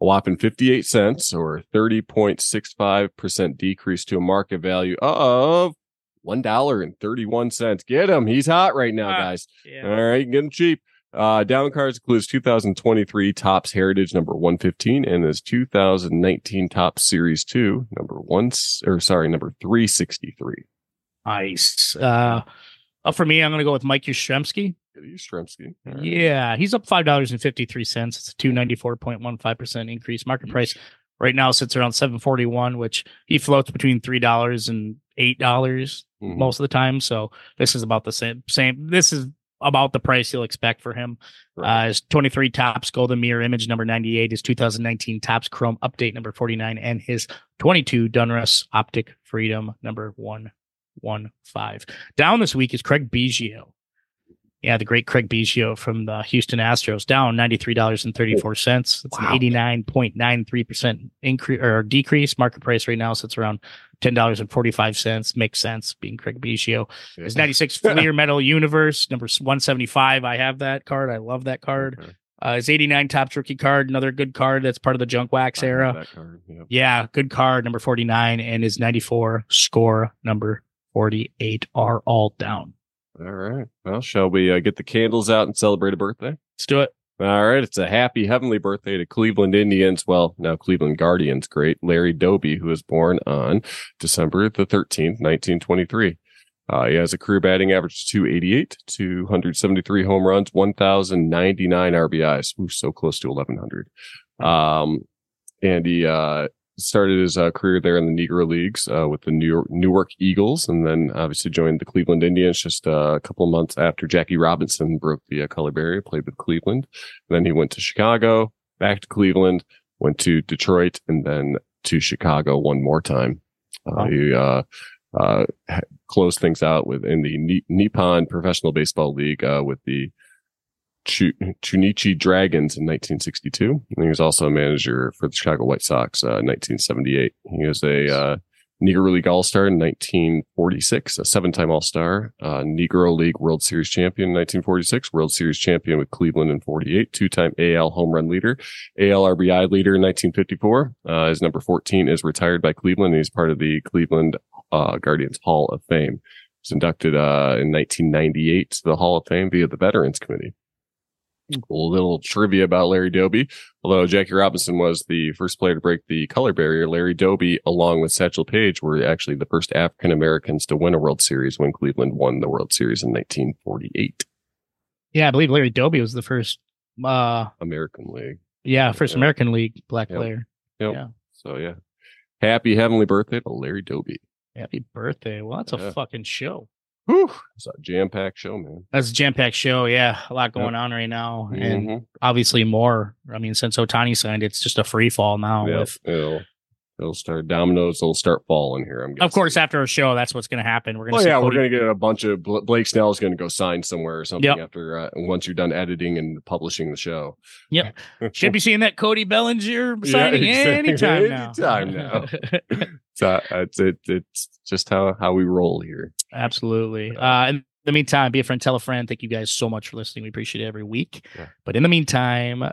D: a whopping 58 cents or 30.65% decrease to a market value of one dollar and thirty one cents. Get him. He's hot right now,
E: Ah,
D: guys.
E: Yeah.
D: All right, get him cheap. Uh, down cards includes 2023 Topps Heritage number 115 and his 2019 Top Series 2 number one or sorry number 363.
E: Nice. Uh, up for me, I'm going to go with Mike Yastrzemski.
D: Get you, Stremski. All right.
E: Yeah, he's up five dollars and fifty three cents. It's a two ninety four point one five percent increase. Market price right now sits around seven forty one, which he floats between three dollars and eight dollars
D: Mhm.
E: most of the time. So this is about the same. Same. This is about the price you'll expect for him.
D: Right.
E: Uh, his 23 Topps golden mirror image number 98, his 2019 Topps chrome update number 49, and his 22 Donruss optic freedom number 115. Down this week is Craig Biggio. Yeah, the great Craig Biggio from the Houston Astros down $93.34. It's
D: Wow.
E: an 89.93% increase or decrease. Market price right now sits around $10.45. Makes sense being Craig Biggio. His 96 Fleer Metal Universe, number 175. I have that card. I love that card.
D: Okay.
E: Uh, his 89 Topps rookie card, another good card that's part of the junk wax era.
D: card, yep.
E: Yeah, good card, number 49, and his 94 score, number 48, are all down.
D: All right. Well, shall we uh, get the candles out and celebrate a birthday?
E: Let's do it.
D: All right. It's a happy heavenly birthday to Cleveland Indians. Well, now Cleveland Guardians great Larry Doby, who was born on December the 13th, 1923. Uh, he has a career batting average of 288, 273 home runs, 1,099 RBIs. Ooh, so close to 1,100. Um, and he, uh, started his uh, career there in the Negro Leagues uh, with the New York, Newark Eagles, and then obviously joined the Cleveland Indians just uh, a couple of months after Jackie Robinson broke the uh, color barrier. Played with Cleveland, then he went to Chicago, back to Cleveland, went to Detroit, and then to Chicago one more time. Uh,
E: Wow.
D: He uh, uh, closed things out with in the Nippon Professional Baseball League uh, with the Chu- Chunichi Dragons in 1962. And he was also a manager for the Chicago White Sox uh, in 1978. He was a uh, Negro League All Star in 1946, a seven time All Star, uh, Negro League World Series champion in 1946, World Series champion with Cleveland in 48, two time AL home run leader, AL RBI leader in 1954. Uh, his number 14 is retired by Cleveland. And he's part of the Cleveland uh, Guardians Hall of Fame. He was inducted uh, in 1998 to the Hall of Fame via the Veterans Committee. A little trivia about Larry Doby. Although Jackie Robinson was the first player to break the color barrier, Larry Doby, along with Satchel Paige, were actually the first African Americans to win a World Series when Cleveland won the World Series in 1948.
E: Yeah, I believe Larry Doby was the first, uh,
D: American League.
E: yeah, first
D: Yeah.
E: American League black
D: Yep.
E: player.
D: Yep.
E: Yeah.
D: So yeah, happy heavenly birthday to Larry Doby.
E: Happy birthday. Well, that's a fucking show.
D: Whew, it's a jam packed show, man.
E: That's a jam packed show. Yeah, a lot going on right now. And
D: Mhm.
E: obviously more. I mean, since Ohtani signed, it's just a free fall now.
D: Yep.
E: With
D: it'll it'll start dominoes. It'll start falling here. I'm
E: of course, after a show, that's what's going to happen. We're going to
D: Oh yeah,
E: Cody-
D: we're gonna get a bunch of Blake Snell is gonna go sign somewhere or something
E: Yep.
D: after uh, once you're done editing and publishing the show.
E: Yep. Should be seeing that Cody Bellinger
D: Yeah,
E: signing
D: exactly.
E: anytime now.
D: Anytime now. So it's it, it's just how how we roll here.
E: Absolutely. Uh, in the meantime, be a friend, tell a friend. Thank you guys so much for listening. We appreciate it every week.
D: Yeah.
E: But in the meantime, uh,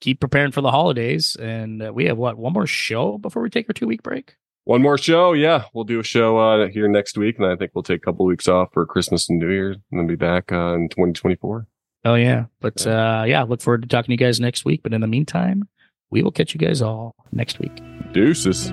E: keep preparing for the holidays. And uh, we have what one more show before we take our two week break.
D: One more show, yeah. We'll do a show uh, here next week, and I think we'll take a couple weeks off for Christmas and New Year and then be back uh, in 2024.
E: Oh yeah. But uh, yeah, look forward to talking to you guys next week. But in the meantime, we will catch you guys all next week.
D: Deuces.